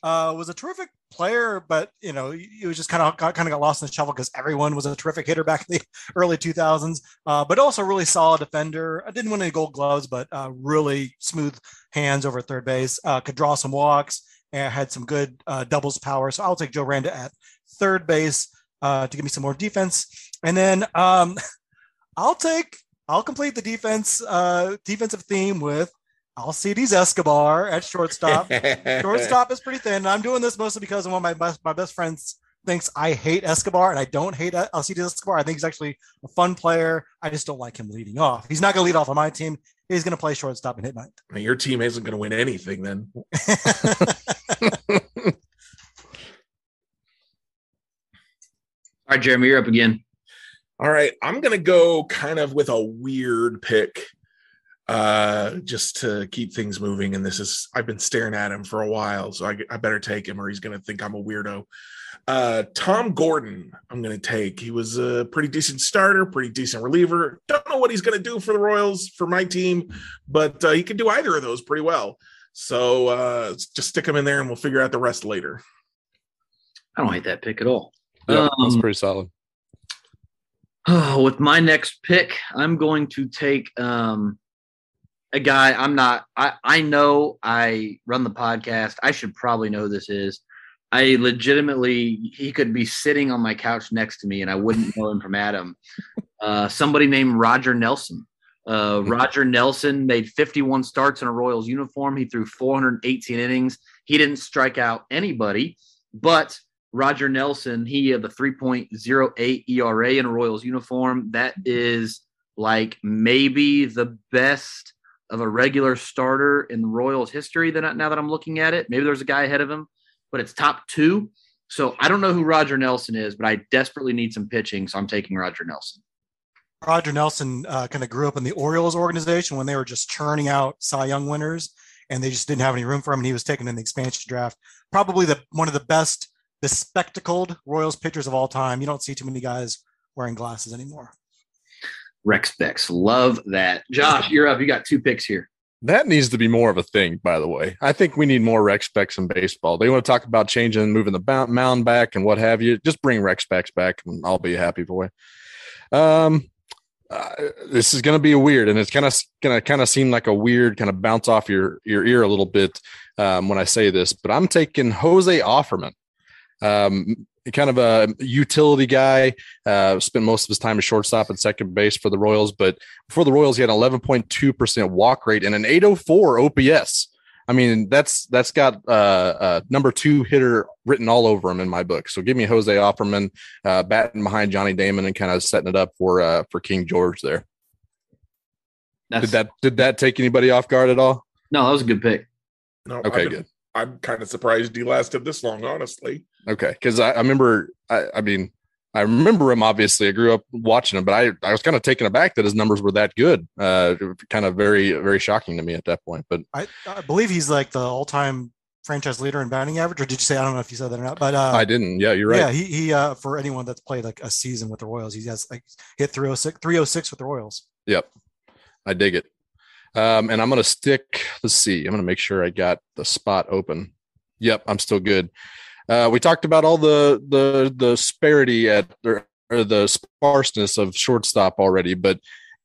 uh, was a terrific player, but you know, he was just kind of got, kind of got lost in the shuffle because everyone was a terrific hitter back in the early 2000s. Uh, but also really solid defender. I didn't win any Gold Gloves, but uh, really smooth hands over third base. Uh, could draw some walks and had some good uh, doubles power. So I'll take Joe Randa at third base uh, to give me some more defense, and then um, I'll take I'll complete the defense uh, defensive theme with Alcides Escobar at shortstop. shortstop is pretty thin. I'm doing this mostly because one of my best my best friends thinks I hate Escobar and I don't hate Alcides Escobar. I think he's actually a fun player. I just don't like him leading off. He's not going to lead off on my team. He's going to play shortstop and hit ninth. Your team isn't going to win anything then. All right, Jeremy, you're up again. All right, I'm going to go kind of with a weird pick uh, just to keep things moving. And this is, I've been staring at him for a while, so I, I better take him or he's going to think I'm a weirdo. Uh, Tom Gordon, I'm going to take. He was a pretty decent starter, pretty decent reliever. Don't know what he's going to do for the Royals for my team, but uh, he can do either of those pretty well. So uh, just stick him in there, and we'll figure out the rest later. I don't hate that pick at all. Yeah, that's Um, pretty solid. with my next pick, I'm going to take um, a guy. I'm not. I I know I run the podcast. I should probably know who this is. I legitimately he could be sitting on my couch next to me, and I wouldn't know him from Adam. Uh, somebody named Roger Nelson. Uh, Roger Nelson made 51 starts in a Royals uniform. He threw 418 innings. He didn't strike out anybody, but Roger Nelson, he had the 3.08 ERA in a Royals uniform. That is like maybe the best of a regular starter in the Royals history. That now that I'm looking at it, maybe there's a guy ahead of him, but it's top two. So I don't know who Roger Nelson is, but I desperately need some pitching, so I'm taking Roger Nelson. Roger Nelson uh, kind of grew up in the Orioles organization when they were just churning out Cy Young winners, and they just didn't have any room for him. And he was taken in the expansion draft. Probably the one of the best bespectacled Royals pitchers of all time. You don't see too many guys wearing glasses anymore. Rex Bex, love that. Josh, you're up. You got two picks here. That needs to be more of a thing, by the way. I think we need more Rex specs in baseball. They want to talk about changing, moving the mound back, and what have you. Just bring Rex specs back, and I'll be a happy boy. Um, uh, this is going to be weird, and it's kind of going to kind of seem like a weird kind of bounce off your your ear a little bit um, when I say this, but I'm taking Jose Offerman. Um, kind of a utility guy. Uh, spent most of his time at shortstop and second base for the Royals, but before the Royals, he had an 11.2% walk rate and an 804 OPS. I mean, that's that's got uh, uh, number two hitter written all over him in my book. So give me Jose Offerman uh, batting behind Johnny Damon and kind of setting it up for uh, for King George there. That's, Did that did that take anybody off guard at all? no, that was a good pick. No, Okay, I've been- good. I'm kind of surprised he lasted this long, honestly. Okay, because I, I remember, I, I mean, I remember him. Obviously, I grew up watching him, but I, I was kind of taken aback that his numbers were that good. Uh, kind of very, very shocking to me at that point. But I, I believe he's like the all-time franchise leader in batting average, or did you say I don't know if you said that or not? But uh, I didn't. Yeah, you're right. Yeah, he, he uh, for anyone that's played like a season with the Royals, he has like hit 306, 306 with the Royals. Yep, I dig it. Um, and I'm gonna stick. Let's see. I'm gonna make sure I got the spot open. Yep, I'm still good. Uh, we talked about all the the the disparity at or, the sparseness of shortstop already, but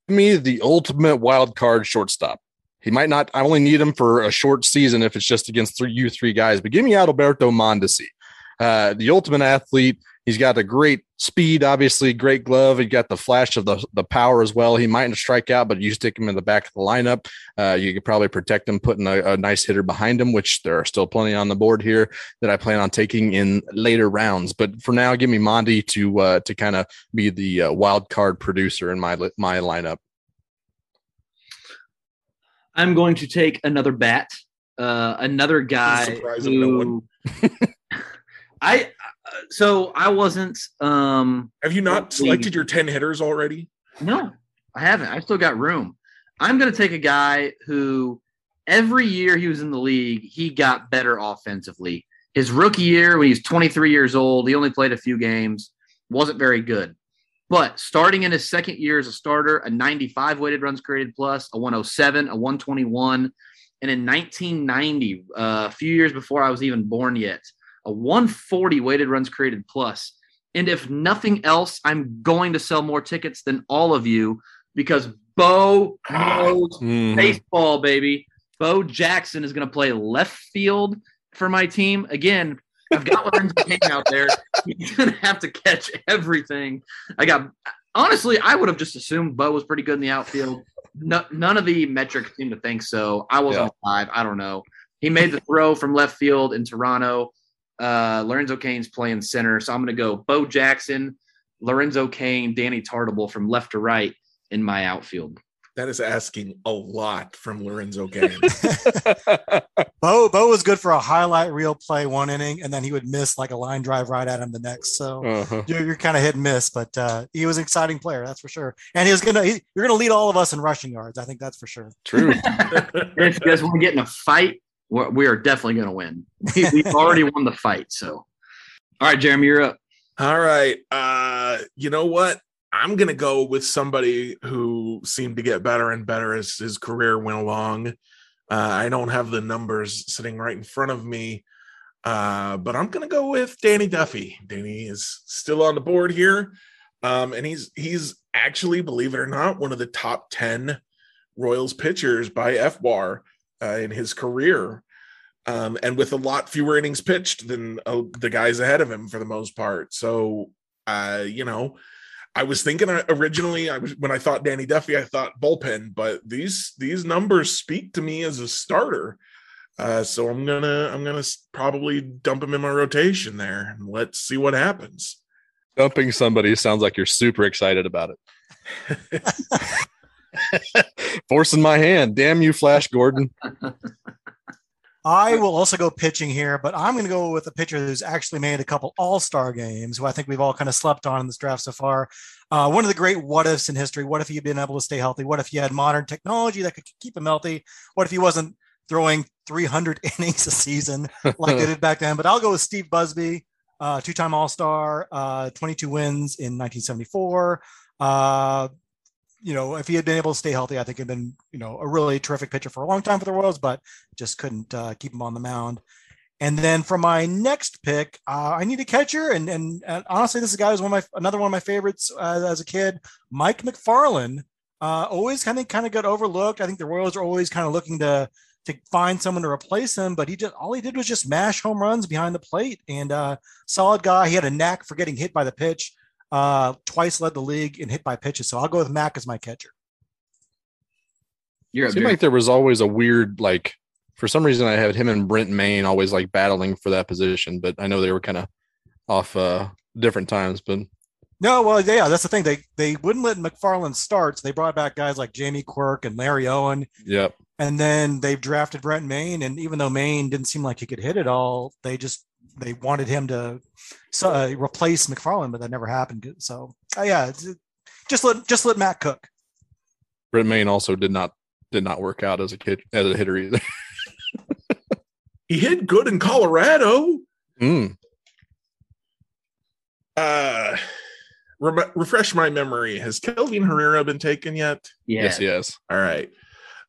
give me the ultimate wild card shortstop. He might not. I only need him for a short season if it's just against three you three guys. But give me Adalberto Mondesi, uh, the ultimate athlete. He's got a great speed, obviously, great glove. He got the flash of the, the power as well. He mightn't strike out, but you stick him in the back of the lineup. Uh, you could probably protect him, putting a, a nice hitter behind him, which there are still plenty on the board here that I plan on taking in later rounds. But for now, give me Mondi to uh, to kind of be the uh, wild card producer in my my lineup. I'm going to take another bat, uh, another guy surprising no who I so I wasn't um Have you not selected your 10 hitters already? no, I haven't. I still got room. I'm going to take a guy who every year he was in the league, he got better offensively. His rookie year, when he was 23 years old, he only played a few games, wasn't very good. But starting in his second year as a starter, a 95 weighted runs created plus, a 107, a 121, and in 1990, uh, a few years before I was even born yet, a 140 weighted runs created plus. And if nothing else, I'm going to sell more tickets than all of you because Bo knows Mhm. baseball, baby. Bo Jackson is going to play left field for my team. Again, I've got Lorenzo Cain out there. He's going to have to catch everything. I got, honestly, I would have just assumed Bo was pretty good in the outfield. No, none of the metrics seem to think so. I was Yeah. on five. I don't know. He made the throw from left field in Toronto. Uh, Lorenzo Cain's playing center. So I'm going to go Bo Jackson, Lorenzo Cain, Danny Tartabull from left to right in my outfield. That is asking a lot from Lorenzo Cain. Bo Bo was good for a highlight reel play one inning, and then he would miss like a line drive right at him the next. So Uh-huh. you're, you're kind of hit and miss, but uh, he was an exciting player, that's for sure. And he was gonna he, you're gonna lead all of us in rushing yards. I think that's for sure. True. If you guys want to get in a fight, we're, we are definitely going to win. We, we've already won the fight. So, all right, Jeremy, you're up. All right. Uh, you know what? I'm gonna go with somebody who seemed to get better and better as his career went along. Uh, I don't have the numbers sitting right in front of me, uh, but I'm going to go with Danny Duffy. Danny is still on the board here, um, and he's he's actually, believe it or not, one of the top ten Royals pitchers by fWAR uh, in his career, um, and with a lot fewer innings pitched than uh, the guys ahead of him for the most part. So, uh, you know, I was thinking originally, I was when I thought Danny Duffy, I thought bullpen, but these these numbers speak to me as a starter. Uh, so I'm gonna I'm gonna probably dump him in my rotation there and let's see what happens. Dumping somebody sounds like you're super excited about it. Forcing my hand. Damn you, Flash Gordon. I will also go pitching here, but I'm going to go with a pitcher who's actually made a couple All Star games, who I think we've all kind of slept on in this draft so far. Uh, one of the great what ifs in history. What if he had been able to stay healthy? What if he had modern technology that could keep him healthy? What if he wasn't throwing 300 innings a season like they did back then? But I'll go with Steve Busby, uh, two time All Star, uh, 22 wins in 1974 you know, if he had been able to stay healthy, I think he'd been, you know, a really terrific pitcher for a long time for the Royals, but just couldn't uh, keep him on the mound. And then for my next pick, uh, I need a catcher, and, and, and honestly, this guy was one of my another one of my favorites uh, as a kid, Mike Macfarlane. Uh, always kind of kind of got overlooked. I think the Royals are always kind of looking to to find someone to replace him, but he just all he did was just mash home runs behind the plate, and uh, solid guy. He had a knack for getting hit by the pitch uh, twice led the league in hit by pitches. So I'll go with Mac as my catcher. You're it seemed like there was always a weird like for some reason I had him and Brent Mayne always like battling for that position, but I know they were kind of off uh different times. But no, well, yeah, that's the thing. They they wouldn't let Macfarlane start. So they brought back guys like Jamie Quirk and Larry Owen. Yep. And then they've drafted Brent Mayne, and even though Mayne didn't seem like he could hit it all, they just they wanted him to uh, replace Macfarlane, but that never happened. So uh, yeah, just let just let Matt cook. Brent Mayne also did not did not work out as a kid as a hitter either. he hit good in Colorado. Mm. Uh, re- refresh my memory. Has Kelvin Herrera been taken yet? Yeah. Yes, yes. All right.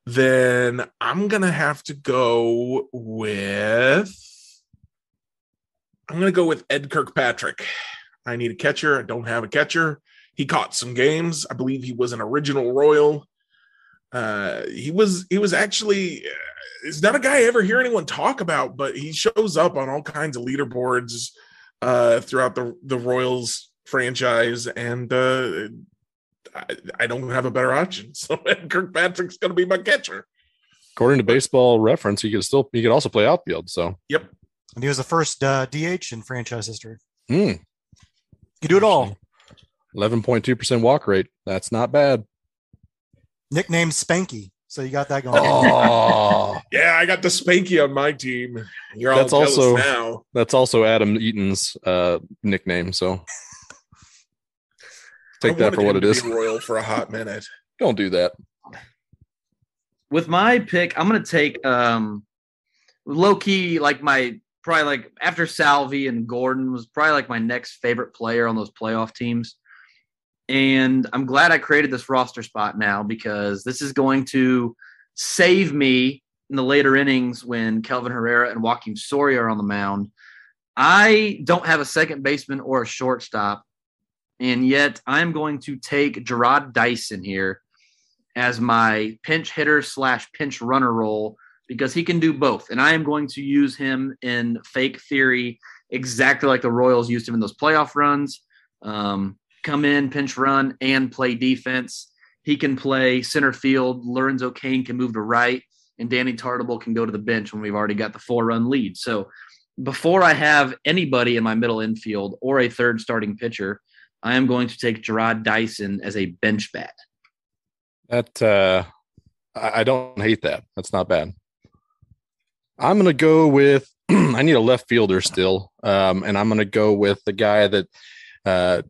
Then I'm gonna have to go with I'm going to go with Ed Kirkpatrick. I need a catcher. I don't have a catcher. He caught some games. I believe he was an original Royal. Uh, he was he was actually uh, it's not a guy I ever hear anyone talk about, but he shows up on all kinds of leaderboards uh, throughout the the Royals franchise, and uh, I, I don't have a better option. So Ed Kirkpatrick's going to be my catcher. According to Baseball Reference, he could still he could also play outfield. So yep, and he was the first uh, DH in franchise history. Mm. You do it all. 11.2% walk rate. That's not bad. Nickname Spanky. So you got that going. Oh, yeah, I got the Spanky on my team. You're that's all also now. That's also Adam Eaton's uh, nickname. So take that for what it is. Royal for a hot minute. Don't do that. With my pick, I'm going to take um, low key like my probably like after Salvi and Gordon was probably like my next favorite player on those playoff teams. And I'm glad I created this roster spot now because this is going to save me in the later innings when Kelvin Herrera and Joakim Soria are on the mound. I don't have a second baseman or a shortstop, and yet I'm going to take Jarrod Dyson here as my pinch hitter slash pinch runner role because he can do both. And I am going to use him in fake theory exactly like the Royals used him in those playoff runs. Um, come in, pinch run, and play defense. He can play center field. Lorenzo Cain can move to right, and Danny Tartabull can go to the bench when we've already got the four run lead. So before I have anybody in my middle infield or a third starting pitcher, I am going to take Jarrod Dyson as a bench bat. That uh, I don't hate that. That's not bad. I'm going to go with, I need a left fielder still. Um, and I'm going to go with the guy that uh,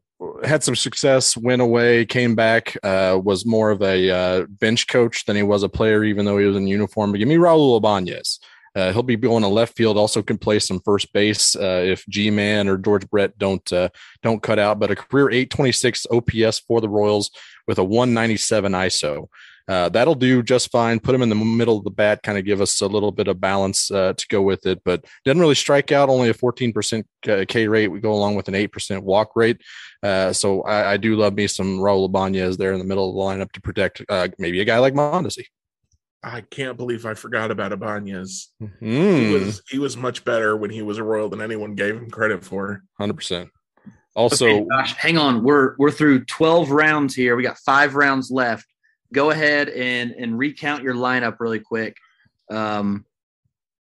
had some success, went away, came back, uh, was more of a uh, bench coach than he was a player, even though he was in uniform. But give me Raul Ibanez. Uh, he'll be going to left field. Also, can play some first base uh, if G Man or George Brett don't uh, don't cut out. But a career 826 OPS for the Royals with a 197 ISO. Uh, that'll do just fine. Put him in the middle of the bat, kind of give us a little bit of balance uh, to go with it, but didn't really strike out. Only a 14% uh, K rate. We go along with an 8% walk rate. Uh, so I, I, do love me some Raul Ibanez there in the middle of the lineup to protect uh, maybe a guy like Mondesi. I can't believe I forgot about Ibanez. Mm. He was he was much better when he was a Royal than anyone gave him credit for. Hundred percent. Also, okay, gosh, hang on. We're we're through twelve rounds here. We got five rounds left. Go ahead and and recount your lineup really quick, um,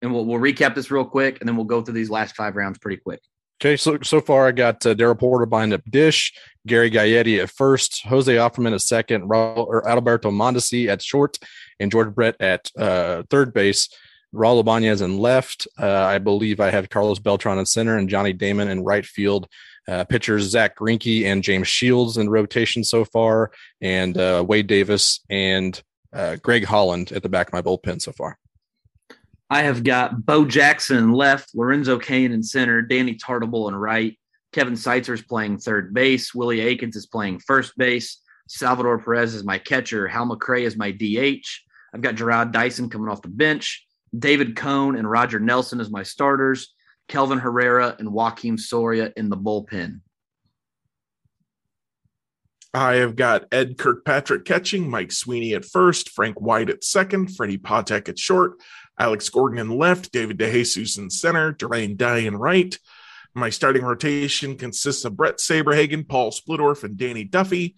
and we'll we'll recap this real quick, and then we'll go through these last five rounds pretty quick. Okay, so so far I got uh, Darrell Porter behind up dish, Gary Gaetti at first, Jose Offerman at second, Raul, or Adalberto Mondesi at short, and George Brett at uh, third base. Raul Ibanez in left. Uh, I believe I have Carlos Beltran in center and Johnny Damon in right field. Uh, pitchers Zack Greinke and James Shields in rotation so far, and uh, Wade Davis and uh, Greg Holland at the back of my bullpen so far. I have got Bo Jackson left, Lorenzo Cain in center, Danny Tartabull in right, Kevin Seitzer is playing third base, Willie Aikens is playing first base, Salvador Perez is my catcher, Hal McRae is my DH, I've got Jarrod Dyson coming off the bench. David Cone and Roger Nelson as my starters. Kelvin Herrera and Joakim Soria in the bullpen. I have got Ed Kirkpatrick catching, Mike Sweeney at first, Frank White at second, Freddie Patek at short, Alex Gordon in left, David DeJesus in center, Durain Dye in right. My starting rotation consists of Bret Saberhagen, Paul Splittorff, and Danny Duffy.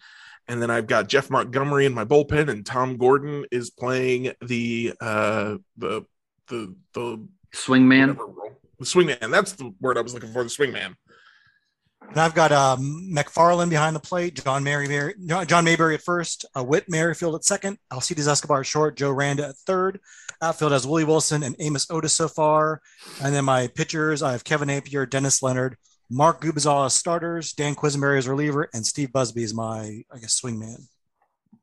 And then I've got Jeff Montgomery in my bullpen, and Tom Gordon is playing the uh the the the swingman. The swingman. That's the word I was looking for. The swingman. And I've got um, Macfarlane behind the plate, John Mayberry, John Mayberry at first, uh, Whit Merrifield at second, Alcides Escobar at short, Joe Randa at third. Outfield has Willie Wilson and Amos Otis so far. And then my pitchers, I have Kevin Appier, Dennis Leonard, Mark Gubicza as starters, Dan Quisenberry as reliever, and Steve Busby is my, I guess, swingman.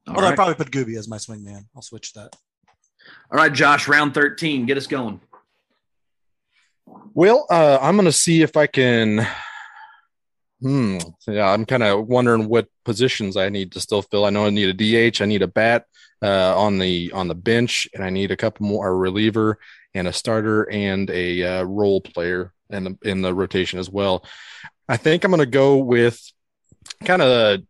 Although right. I probably put Gooby as my swingman. I'll switch that. All right, Josh, round 13. Get us going. Well, uh, I'm going to see if I can. Hmm. Yeah, I'm kind of wondering what positions I need to still fill. I know I need a DH. I need a bat uh, on the on the bench, and I need a couple more a reliever and a starter and a uh, role player in the in the rotation as well. I think I'm going to go with kind of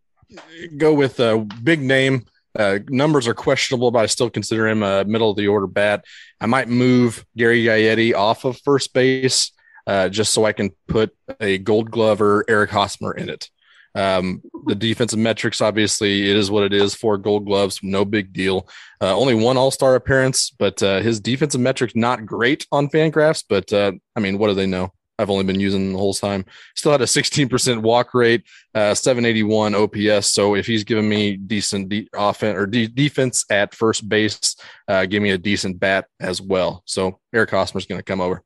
go with a big name. Uh, numbers are questionable, but I still consider him a middle of the order bat. I might move Gary Gaetti off of first base uh, just so I can put a Gold Glover Eric Hosmer in it. Um, the defensive metrics, obviously, it is what it is. Four Gold Gloves, no big deal. Uh, only one All Star appearance, but uh, his defensive metrics not great on Fangraphs. But uh, I mean, what do they know? I've only been using the whole time. Still had a 16% walk rate, uh, 781 OPS. So if he's giving me decent de- offense or de- defense at first base, uh, give me a decent bat as well. So Eric Hosmer's going to come over.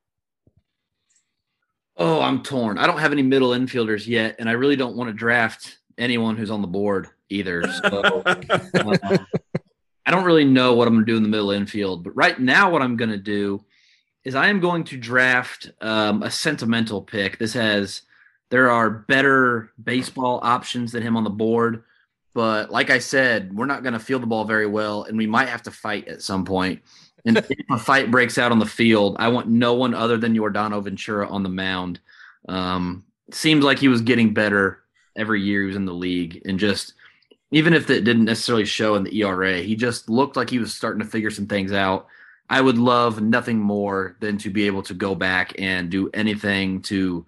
Oh, I'm torn. I don't have any middle infielders yet, and I really don't want to draft anyone who's on the board either. So uh, I don't really know what I'm going to do in the middle infield. But right now, what I'm going to do is I am going to draft um, a sentimental pick. This has there are better baseball options than him on the board, but like I said, we're not going to field the ball very well, and we might have to fight at some point. And if a fight breaks out on the field, I want no one other than Yordano Ventura on the mound. Um, seems like he was getting better every year he was in the league, and just even if it didn't necessarily show in the ERA, he just looked like he was starting to figure some things out. I would love nothing more than to be able to go back and do anything to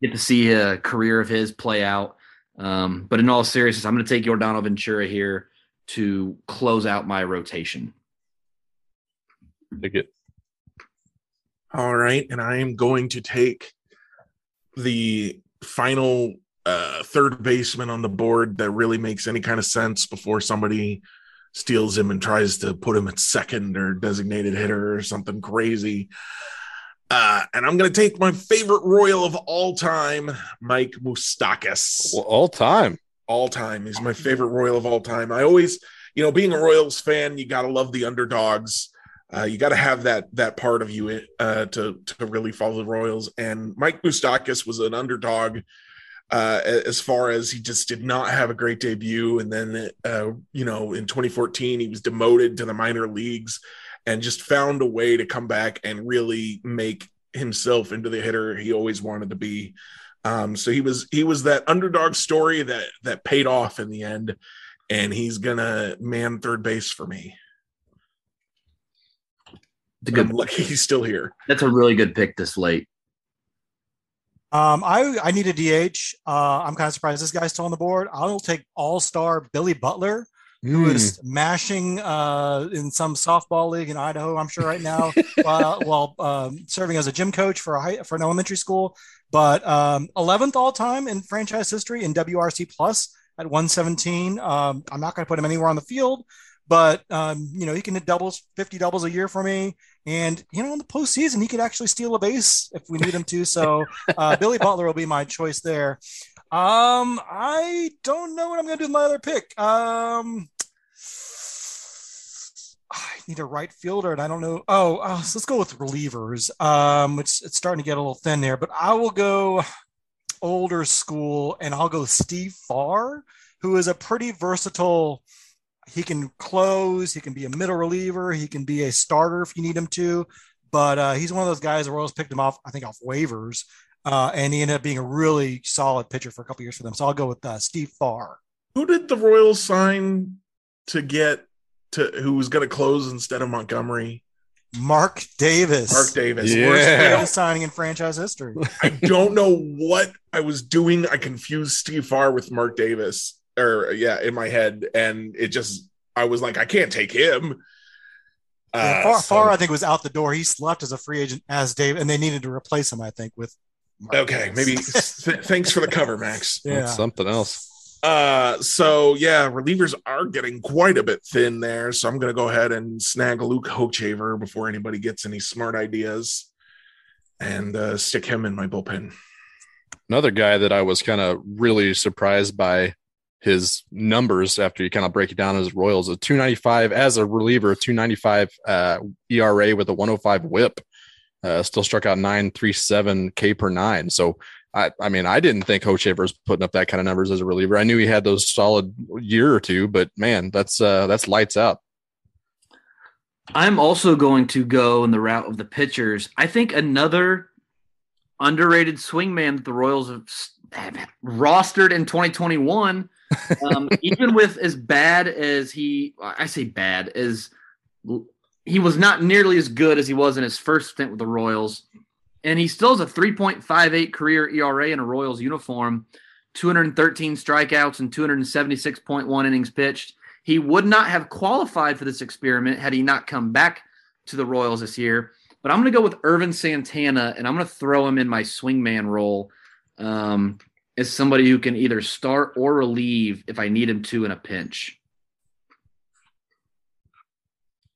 get to see a career of his play out. Um, but in all seriousness, I'm going to take Yordano Ventura here to close out my rotation. Take it. All right, and I am going to take the final uh, third baseman on the board that really makes any kind of sense before somebody steals him and tries to put him at second or designated hitter or something crazy. Uh, and I'm going to take my favorite Royal of all time, Mike Moustakas. Well, all time. All time. He's my favorite Royal of all time. I always, you know, being a Royals fan, you got to love the underdogs. Uh, you got to have that that part of you uh, to to really follow the Royals. And Mike Moustakas was an underdog uh, as far as he just did not have a great debut. And then, uh, you know, in 2014, he was demoted to the minor leagues and just found a way to come back and really make himself into the hitter he always wanted to be. Um, so he was he was that underdog story that that paid off in the end, and he's gonna man third base for me. It's a good. I'm lucky he's still here. That's a really good pick this late. Um, I I need a DH. Uh, I'm kind of surprised this guy's still on the board. I'll take All Star Billy Butler, who is mashing uh, in some softball league in Idaho. I'm sure right now, while, while um, serving as a gym coach for a high, for an elementary school. But um, 11th all time in franchise history in WRC plus at 117. Um, I'm not going to put him anywhere on the field, but um, you know he can hit doubles, 50 doubles a year for me. And you know, in the postseason, he could actually steal a base if we need him to. So uh, Billy Butler will be my choice there. Um, I don't know what I'm going to do with my other pick. Um, I need a right fielder, and I don't know. Oh, uh, so let's go with relievers. Um, it's it's starting to get a little thin there, but I will go older school, and I'll go Steve Farr, who is a pretty versatile. He can close. He can be a middle reliever. He can be a starter if you need him to. But uh, he's one of those guys the Royals picked him off, I think, off waivers, uh, and he ended up being a really solid pitcher for a couple years for them. So I'll go with uh, Steve Farr. Who did the Royals sign to get to who was going to close instead of Montgomery? Mark Davis. Mark Davis. Yeah. Worst greatest signing in franchise history. I don't know what I was doing. I confused Steve Farr with Mark Davis, or yeah, in my head, and it just I was like, I can't take him. Yeah, Uh, Farr, so- Farr, I think, was out the door. He left as a free agent as Dave, and they needed to replace him, I think, with. Mark okay, Davis. maybe. th- thanks for the cover, Max. yeah. That's something else. Uh, so yeah, relievers are getting quite a bit thin there. So I'm going to go ahead and snag Luke Hochevar before anybody gets any smart ideas, and uh, stick him in my bullpen. Another guy that I was kind of really surprised by his numbers after you kind of break it down as Royals, a 295 as a reliever, 295 uh, ERA with a 105 whip. Uh, still struck out 937 K per nine. So I, I mean, I didn't think Hochevar was putting up that kind of numbers as a reliever. I knew he had those solid year or two, but man, that's uh, that's lights out. I'm also going to go in the route of the pitchers. I think another underrated swingman that the Royals have rostered in 2021, um, even with as bad as he, I say bad, as he was not nearly as good as he was in his first stint with the Royals. And he still has a 3.58 career ERA in a Royals uniform, 213 strikeouts and 276.1 innings pitched. He would not have qualified for this experiment had he not come back to the Royals this year. But I'm going to go with Ervin Santana, and I'm going to throw him in my swingman role um, as somebody who can either start or relieve if I need him to in a pinch.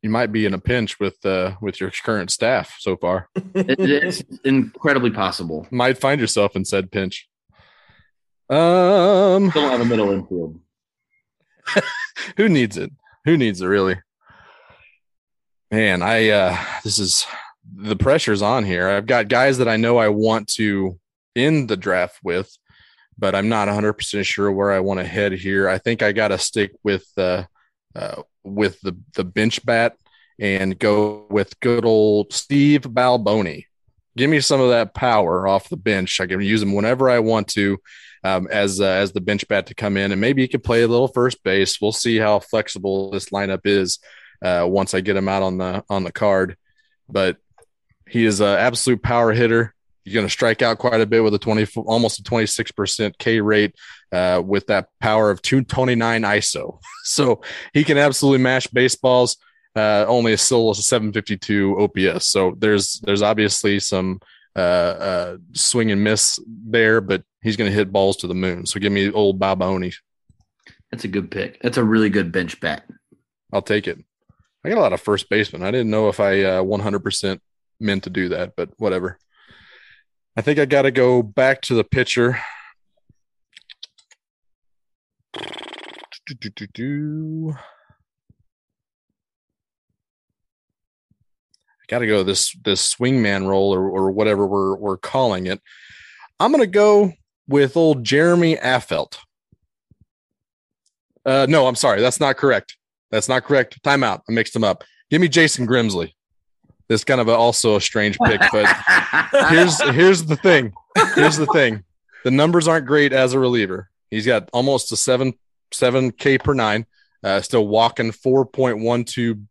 You might be in a pinch with uh, with your current staff so far. It- it's incredibly possible. Might find yourself in said pinch. Um, Don't have a middle infield. who needs it? Who needs it really? Man, I uh this is the pressure's on here. I've got guys that I know I want to end the draft with, but I'm not 100% sure where I want to head here. I think I got to stick with uh, uh with the the bench bat and go with good old Steve Balboni. Give me some of that power off the bench. I can use him whenever I want to um, as uh, as the bench bat to come in, and maybe he could play a little first base. We'll see how flexible this lineup is uh, once I get him out on the on the card. But he is an absolute power hitter. He's going to strike out quite a bit with a twenty, almost a twenty six percent K rate, uh, with that power of two twenty nine ISO. So he can absolutely mash baseballs. Uh, only a still a seven fifty two OPS. So there's there's obviously some uh, uh, swing and miss there, but he's going to hit balls to the moon. So give me old Bob Balboni. That's a good pick. That's a really good bench bet. I'll take it. I got a lot of first baseman. I didn't know if I uh, 100% meant to do that, but whatever. I think I got to go back to the pitcher. Do-do-do-do. got to go this this swingman role or, or whatever we're we're calling it. I'm gonna go with old Jeremy Affeldt. Uh, no, I'm sorry. That's not correct. That's not correct. Timeout. I mixed them up. Give me Jason Grimsley. This kind of a, also a strange pick, but here's here's the thing. Here's the thing. The numbers aren't great as a reliever. He's got almost a seven seven K per nine. Uh, still walking four point one two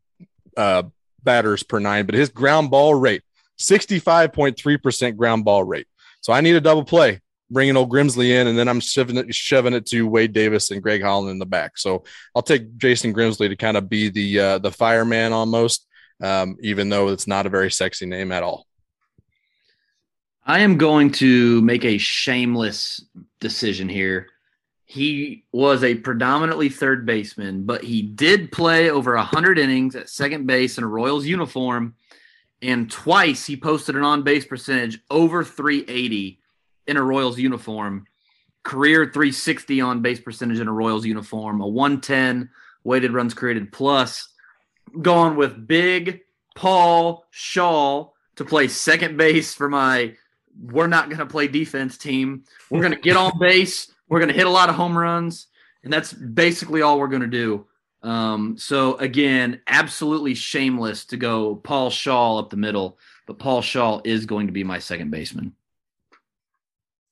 uh, batters per nine, but his ground ball rate sixty five point three percent ground ball rate. So I need a double play, bringing old Grimsley in, and then I'm shoving it, shoving it to Wade Davis and Greg Holland in the back. So I'll take Jason Grimsley to kind of be the uh, the fireman almost, um, even though it's not a very sexy name at all. I am going to make a shameless decision here. He was a predominantly third baseman, but he did play over 100 innings at second base in a Royals uniform. And twice he posted an on base percentage over 380 in a Royals uniform. Career 360 on base percentage in a Royals uniform, a 110 weighted runs created plus. Going with big Paul Schaal to play second base for my we're not going to play defense team. We're going to get on base. We're going to hit a lot of home runs. And that's basically all we're going to do. Um, so, again, absolutely shameless to go Paul Schaal up the middle, but Paul Schaal is going to be my second baseman.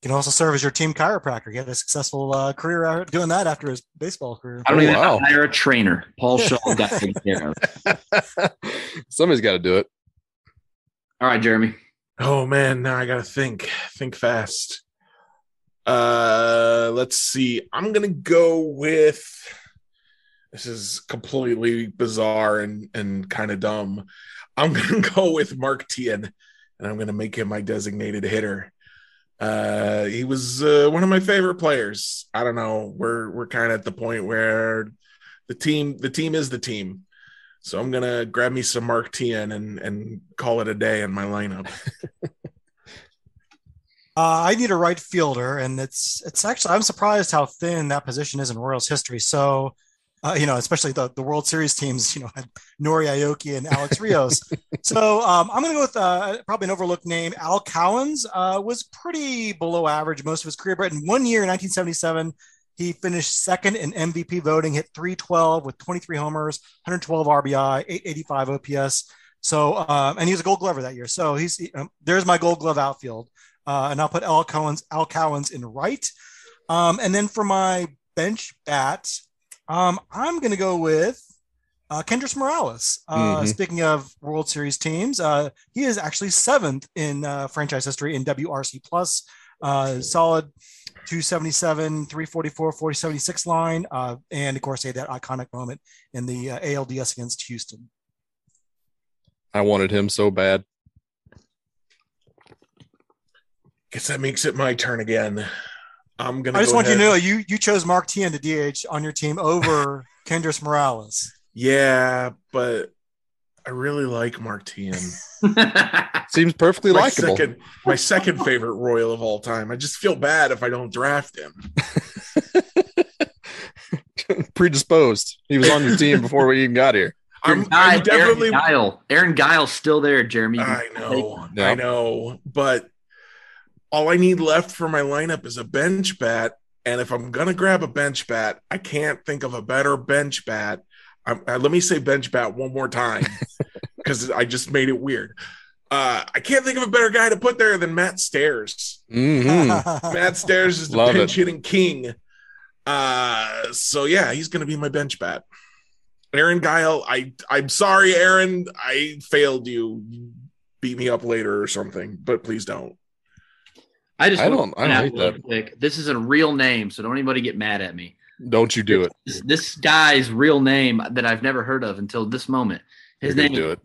Can also serve as your team chiropractor. He had a successful uh, career doing that after his baseball career. I don't Oh, even wow. hire a trainer. Paul Schaal got taken care of. Somebody's got to do it. All right, Jeremy. Oh man, now I gotta think. Think fast. Uh let's see. I'm gonna go with this is completely bizarre and and kind of dumb. I'm gonna go with Mark Teahen and I'm gonna make him my designated hitter. Uh he was uh, one of my favorite players. I don't know. We're we're kind of at the point where the team the team is the team. So I'm gonna grab me some Mark Teahen and and call it a day in my lineup. Uh, I need a right fielder, and it's it's actually I'm surprised how thin that position is in Royals history. So, uh, you know, especially the, the World Series teams, you know, had Nori Aoki and Alex Rios. so um, I'm going to go with uh, probably an overlooked name. Al Cowens uh, was pretty below average most of his career, but in one year in 1977, he finished second in MVP voting, hit 312 with 23 homers, 112 RBI, 885 OPS. So, um, and he was a Gold Glover that year. So he's he- um, there's my Gold Glove outfield. Uh, and I'll put Al Cowens, Al Cowens in right. Um, and then for my bench bat, um, I'm going to go with uh, Kendrys Morales. Uh, Mhm. Speaking of World Series teams, uh, he is actually seventh in uh, franchise history in WRC plus. Uh, solid 277, 344, 476 line. Uh, and of course, they had that iconic moment in the uh, ALDS against Houston. I wanted him so bad. Guess that makes it my turn again. I'm gonna. I just go want you to know you you chose Mark Teahen to DH on your team over Kendrys Morales. Yeah, but I really like Mark Teahen. Seems perfectly my likable. second, my second favorite Royal of all time. I just feel bad if I don't draft him. Predisposed. He was on your team before we even got here. Your I'm, guy, I'm definitely. Aaron Guiel. Aaron Guiel's still there, Jeremy. I know. Yeah. I know, but all I need left for my lineup is a bench bat. And if I'm gonna grab a bench bat, I can't think of a better bench bat. I'm, uh, let me say bench bat one more time because I just made it weird. Uh, I can't think of a better guy to put there than Matt Stairs. Mhm. Matt Stairs is the pinch it. hitting king. Uh, so yeah, he's gonna be my bench bat. Aaron Guiel, I I'm sorry, Aaron, I failed you. You Beat me up later or something, but please don't. I just I don't- I don't hate that. quick, This is a real name, so don't anybody get mad at me. Don't you do it. This, this guy's real name that I've never heard of until this moment. His You're name do it.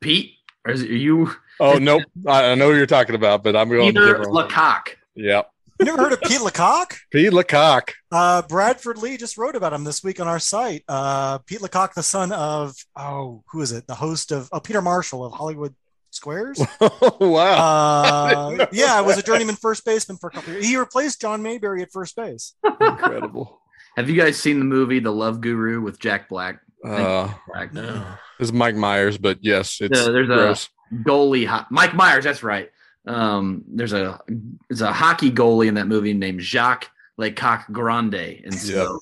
Pete, or is it, are you Oh nope. I, I know what you're talking about, but I'm going a Peter different. LaCock? Yep. You never heard of Pete LaCock? Pete LaCock. Uh, Bradford Lee just wrote about him this week on our site. Uh, Pete LaCock, the son of oh, who is it? The host of oh, Peter Marshall of Hollywood Squares. Oh wow. Uh, know yeah, was a journeyman first baseman for a couple years. He replaced John Mayberry at first base. Incredible. Have you guys seen the movie The Love Guru with Jack Black? Uh, Black. No. it's Mike Myers, but yes, it's Yeah, there's a- goalie hot Mike Myers. That's right. Um, there's a there's a hockey goalie in that movie named Jacques Lecoq Grande, and so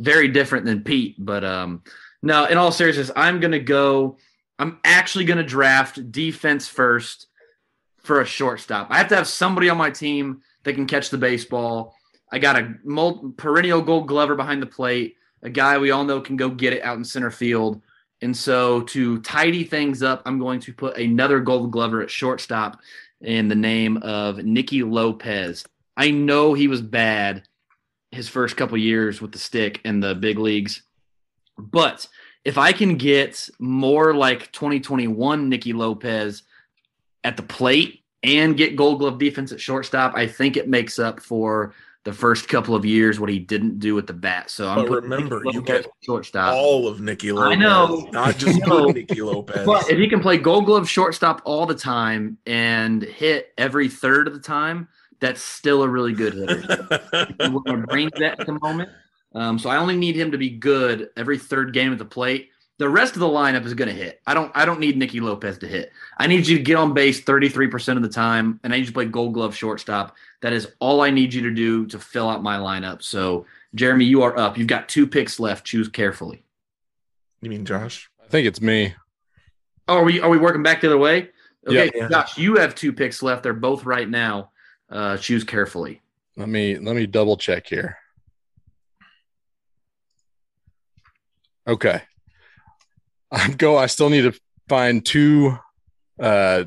very different than Pete. But um, no, in all seriousness, I'm gonna go. I'm actually gonna draft defense first for a shortstop. I have to have somebody on my team that can catch the baseball. I got a mul- perennial Gold Glover behind the plate, a guy we all know can go get it out in center field. And so to tidy things up, I'm going to put another Gold Glover at shortstop in the name of Nicky Lopez. I know he was bad his first couple years with the stick in the big leagues, but if I can get more like 2021 Nicky Lopez at the plate and get Gold Glove defense at shortstop, I think it makes up for the first couple of years what he didn't do with the bat. So I'm remember, you get at shortstop. all of Nicky Lopez. I know. Not just good Nicky Lopez. But if he can play Gold Glove shortstop all the time and hit every third of the time, that's still a really good hitter. We're going to bring that at the moment. Um, so I only need him to be good every third game at the plate. The rest of the lineup is going to hit. I don't. I don't need Nicky Lopez to hit. I need you to get on base 33% of the time, and I need you to play Gold Glove shortstop. That is all I need you to do to fill out my lineup. So, Jeremy, you are up. You've got two picks left. Choose carefully. you mean Josh? I think it's me. Oh, are we are we working back the other way? Okay, Yeah. Josh, you have two picks left. They're both right now. Uh, choose carefully. Let me let me double check here. Okay. I'm go. I still need to find two uh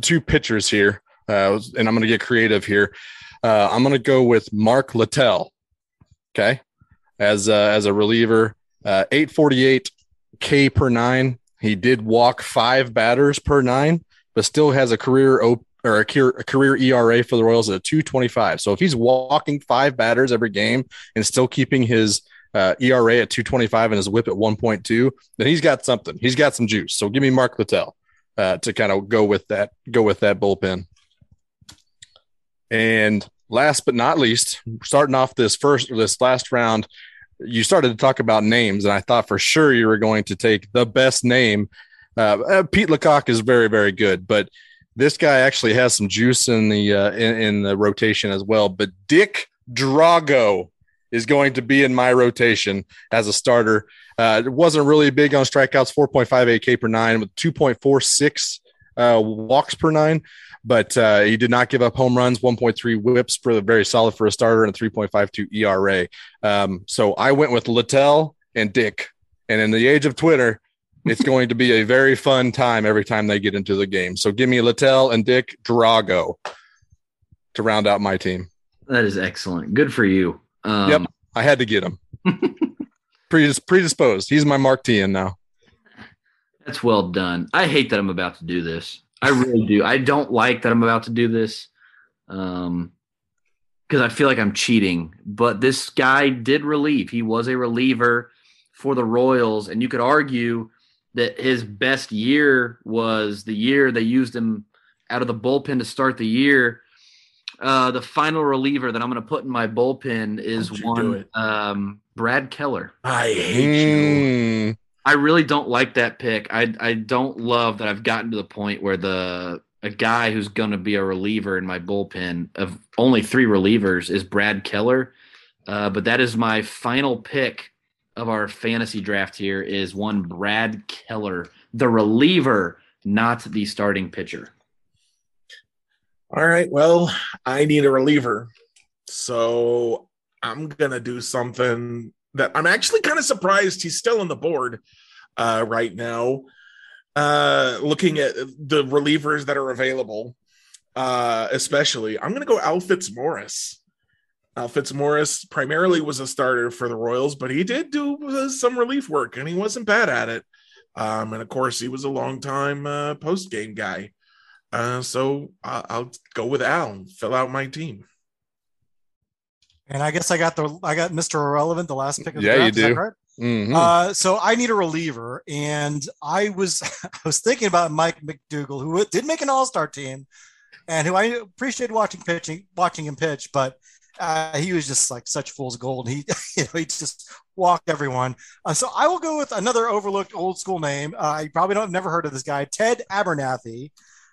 two pitchers here. Uh and I'm gonna get creative here. Uh I'm gonna go with Mark Littell. Okay. As uh, as a reliever. Uh 848 K per nine. He did walk five batters per nine, but still has a career op- or a career, a career ERA for the Royals at a 225. So if he's walking five batters every game and still keeping his uh, ERA at 225 and his whip at 1.2, then he's got something. He's got some juice. So give me Mark Littell uh, to kind of go with that, go with that bullpen. And last but not least, starting off this first this last round, you started to talk about names, and I thought for sure you were going to take the best name. Uh, uh, Pete LaCock is very, very good, but this guy actually has some juice in the uh, in, in the rotation as well. But Dick Drago is going to be in my rotation as a starter. Uh, it wasn't really big on strikeouts, 4.58 K per nine with 2.46 uh, walks per nine, but uh, he did not give up home runs, 1.3 whips for the very solid for a starter and a 3.52 ERA. Um, so I went with Littell and Dick. And in the age of Twitter, it's going to be a very fun time every time they get into the game. So give me Littell and Dick Drago to round out my team. That is excellent. Good for you. Um, Yep. I had to get him. Predis- predisposed. He's my Mark Teahen now. That's well done. I hate that I'm about to do this. I really do. I don't like that I'm about to do this. Um, because I feel like I'm cheating. But this guy did relieve. He was a reliever for the Royals, and you could argue that his best year was the year they used him out of the bullpen to start the year. Uh, the final reliever that I'm going to put in my bullpen is you one um, Brad Keller. I hate you. Mm, I really don't like that pick. I I don't love that I've gotten to the point where the a guy who's going to be a reliever in my bullpen of only three relievers is Brad Keller. Uh, but that is my final pick of our fantasy draft here is one Brad Keller, the reliever, not the starting pitcher. All right. Well, I need a reliever. So I'm going to do something that I'm actually kind of surprised he's still on the board uh, right now. Uh, looking at the relievers that are available, uh, especially, I'm going to go Al Fitzmaurice. Al Fitzmaurice primarily was a starter for the Royals, but he did do uh, some relief work and he wasn't bad at it. Um, and of course, he was a long time uh, post game guy. Uh, so I- I'll go with Al and fill out my team. And I guess I got the I got Mr. Irrelevant, the last pick of the Yeah, draft. you Is that do. correct? mhm. Uh, so I need a reliever, and I was I was thinking about Mike MacDougal, who did make an All Star team, and who I appreciated watching pitching, watching him pitch, but uh, he was just like such fool's gold. He you know he just walked everyone. Uh, so I will go with another overlooked old school name. Uh, you probably don't have never heard of this guy, Ted Abernathy.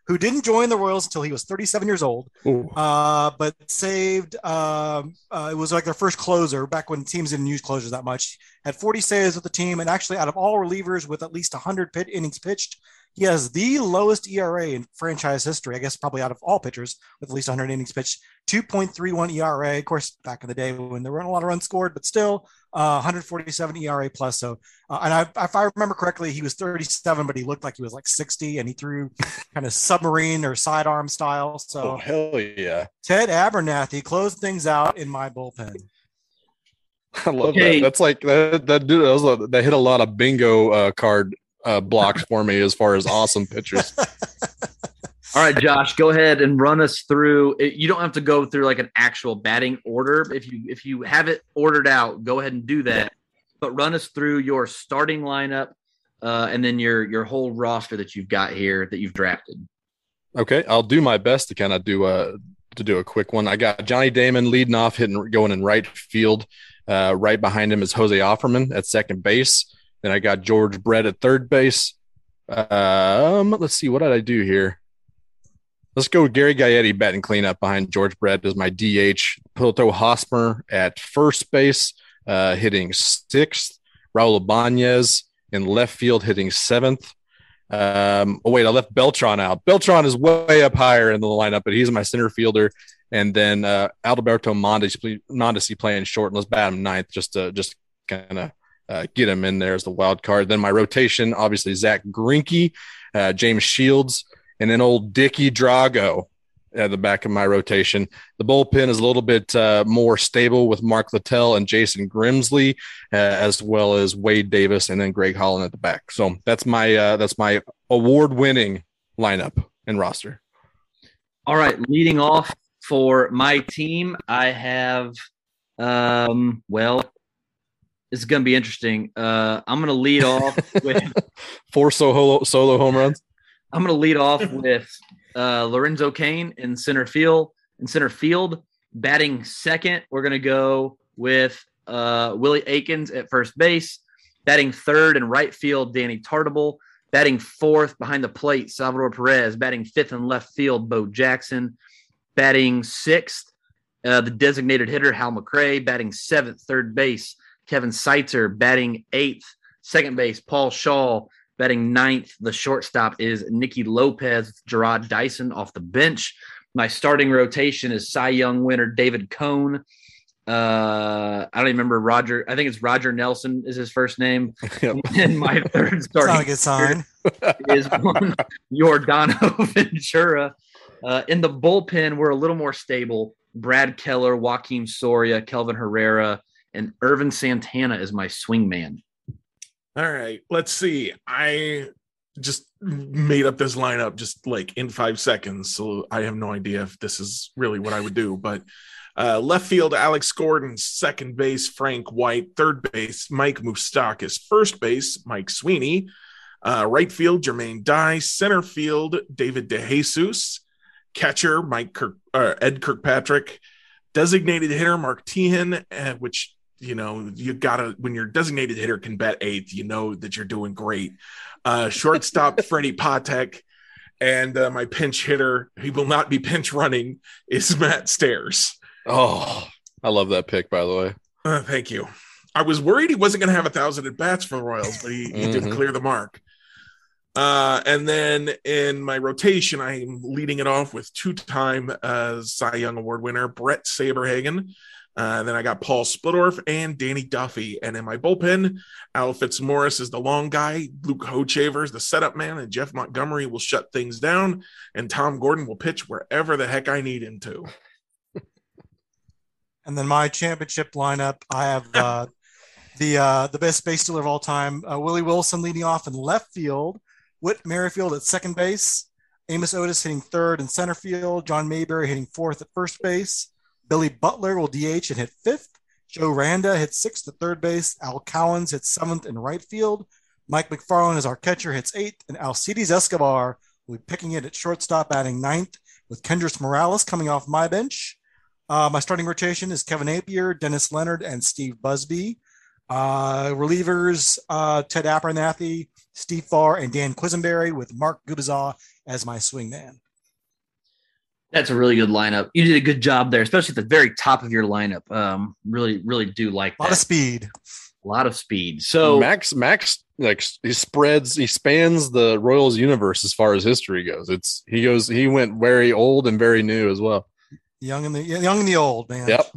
Who didn't join the Royals until he was 37 years old, uh, but saved. Um, uh, it was like their first closer back when teams didn't use closers that much. Had 40 saves with the team, and actually, out of all relievers with at least 100 pit innings pitched, he has the lowest ERA in franchise history. I guess probably out of all pitchers with at least 100 innings pitched, 2.31 ERA. Of course, back in the day when there weren't a lot of runs scored, but still uh, 147 ERA plus. So, uh, and I, if I remember correctly, he was 37, but he looked like he was like 60, and he threw kind of submarine or sidearm style. So, Oh hell yeah! Ted Abernathy closed things out in my bullpen. I love Okay. that. That's like that. That dude that, was a, that hit a lot of bingo uh, card uh, blocks for me as far as awesome pitchers. All right, Josh, go ahead and run us through. You don't have to go through like an actual batting order. If you if you have it ordered out, go ahead and do that. But run us through your starting lineup, uh, and then your your whole roster that you've got here that you've drafted. Okay, I'll do my best to kind of do a to do a quick one. I got Johnny Damon leading off, hitting going in right field. Uh, right behind him is Jose Offerman at second base. Then I got George Brett at third base. Um, let's see, what did I do here? Let's go Gary Gaetti batting cleanup behind George Brett as my DH. Poto Hosmer at first base, uh, hitting sixth. Raul Ibanez in left field hitting seventh. Um, oh wait, I left Beltran out. Beltran is way up higher in the lineup, but he's my center fielder. And then uh, Alberto Mondesi, playing short, and let's bat him ninth just to just kind of uh, get him in there as the wild card. Then my rotation, obviously Zack Greinke, uh, James Shields, and then old Dickie Drago at the back of my rotation. The bullpen is a little bit uh, more stable with Mark Littell and Jason Grimsley, uh, as well as Wade Davis and then Greg Holland at the back. So that's my uh, that's my award-winning lineup and roster. All right, leading off for my team, I have um well it's going to be interesting. Uh I'm going to lead off with Four solo solo home runs. I'm going to lead off with uh Lorenzo Cain in center field. In center field, batting second, we're going to go with uh Willie Aikens at first base. Batting third and right field, Danny Tartabull. Batting fourth behind the plate, Salvador Perez. Batting fifth and left field, Bo Jackson. Batting sixth, uh, the designated hitter, Hal McRae. Batting seventh, third base, Kevin Seitzer. Batting eighth, second base, Paul Schaal. Batting ninth, the shortstop is Nicky Lopez, Jarrod Dyson off the bench. My starting rotation is Cy Young winner David Cone. Uh, I don't even remember Roger. I think it's Roger Nelson is his first name. Yep. And my third It's not a starting good sign. is one Yordano Ventura. Uh, in the bullpen, we're a little more stable. Brad Keller, Joakim Soria, Kelvin Herrera, and Ervin Santana is my swing man. All right, let's see. I just made up this lineup just like in five seconds, so I have no idea if this is really what I would do. But uh, left field, Alex Gordon, second base, Frank White, third base, Mike Moustakas, first base, Mike Sweeney, uh, right field, Jermaine Dye, center field, David DeJesus, catcher, Mike Kirk, uh, Ed Kirkpatrick, designated hitter, Mark Teahen, uh, which you know you gotta when your designated hitter can bet eighth you know that you're doing great uh shortstop freddie patek and uh, my pinch hitter he will not be pinch running is matt stairs Oh, I love that pick, by the way. uh, thank you i was worried he wasn't going to have a thousand at bats for the royals but he, he didn't Mhm. clear the mark uh, and then in my rotation, I'm leading it off with two-time uh, Cy Young Award winner Bret Saberhagen. Uh, then I got Paul Splittorff and Danny Duffy. And in my bullpen, Al Fitzmaurice is the long guy, Luke Hochevar is the setup man, and Jeff Montgomery will shut things down, and Tom Gordon will pitch wherever the heck I need him to. And then my championship lineup, I have uh, the uh, the best base stealer of all time, uh, Willie Wilson leading off in left field, Whit Merrifield at second base, Amos Otis hitting third and center field, John Mayberry hitting fourth at first base, Billy Butler will DH and hit fifth, Joe Randa hits sixth at third base, Al Cowens hits seventh in right field, Mike Macfarlane is our catcher, hits eighth, and Alcides Escobar will be picking it at shortstop, batting ninth, with Kendrys Morales coming off my bench. Uh, my starting rotation is Kevin Appier, Dennis Leonard, and Steve Busby. Uh, relievers, uh, Ted Abernathy, Steve Farr, and Dan Quisenberry with Mark Gubicza as my swingman. That's a really good lineup. You did a good job there, especially at the very top of your lineup. Um, really, really do like A lot that. of speed. A lot of speed. So Max Max like he spreads he spans the Royals universe as far as history goes. It's he goes he went very old and very new as well. Young and the young and the old, man. Yep.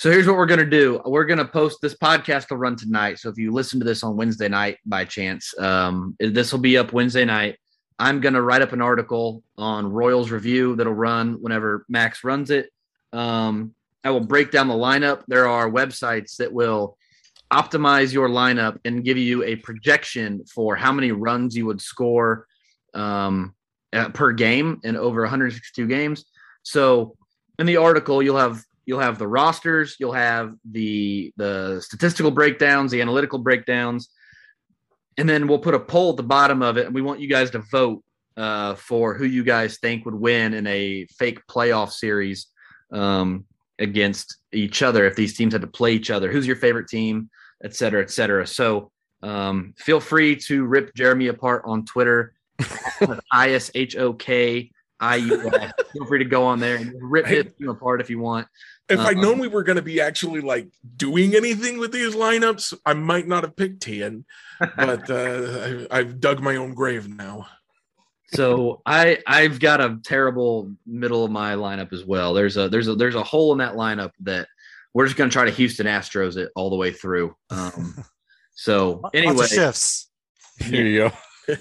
So here's what we're gonna do. We're gonna post this podcast will run tonight. So if you listen to this on Wednesday night by chance, um, this will be up Wednesday night. I'm gonna write up an article on Royals review that'll run whenever Max runs it. Um, I will break down the lineup. There are websites that will optimize your lineup and give you a projection for how many runs you would score um, per game in over 162 games. So in the article, you'll have you'll have the rosters, you'll have the the statistical breakdowns, the analytical breakdowns, and then we'll put a poll at the bottom of it, and we want you guys to vote uh, for who you guys think would win in a fake playoff series um, against each other if these teams had to play each other. Who's your favorite team, et cetera, et cetera. So um, feel free to rip Jeremy apart on Twitter, I S H O K I U S. Feel free to go on there and rip his team apart if you want. If I'd Uh-uh. known we were going to be actually like doing anything with these lineups, I might not have picked Teahen, but uh, I, I've dug my own grave now. So I I've got a terrible middle of my lineup as well. There's a there's a there's a hole in that lineup that we're just gonna try to Houston Astros it all the way through. Um, so Lots anyway, of shifts. Here you go.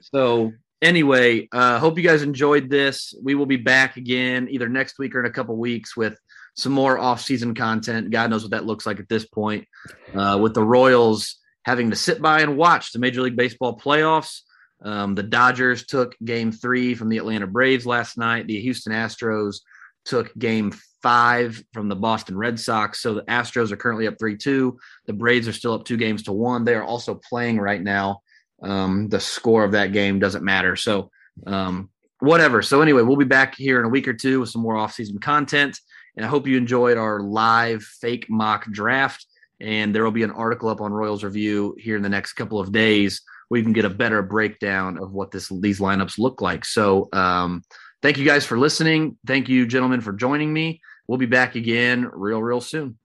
so anyway, uh, hope you guys enjoyed this. We will be back again either next week or in a couple weeks with some more off-season content. God knows what that looks like at this point. Uh, with the Royals having to sit by and watch the Major League Baseball playoffs. Um, the Dodgers took Game Three from the Atlanta Braves last night. The Houston Astros took Game Five from the Boston Red Sox. So the Astros are currently up three-two. The Braves are still up two games to one. They are also playing right now um, the score of that game doesn't matter. So, um, whatever. So, anyway, we'll be back here in a week or two with some more off-season content. And I hope you enjoyed our live fake mock draft. And there will be an article up on Royals Review here in the next couple of days where you can get a better breakdown of what this these lineups look like. So, um, thank you guys for listening. Thank you, gentlemen, for joining me. We'll be back again real, real soon.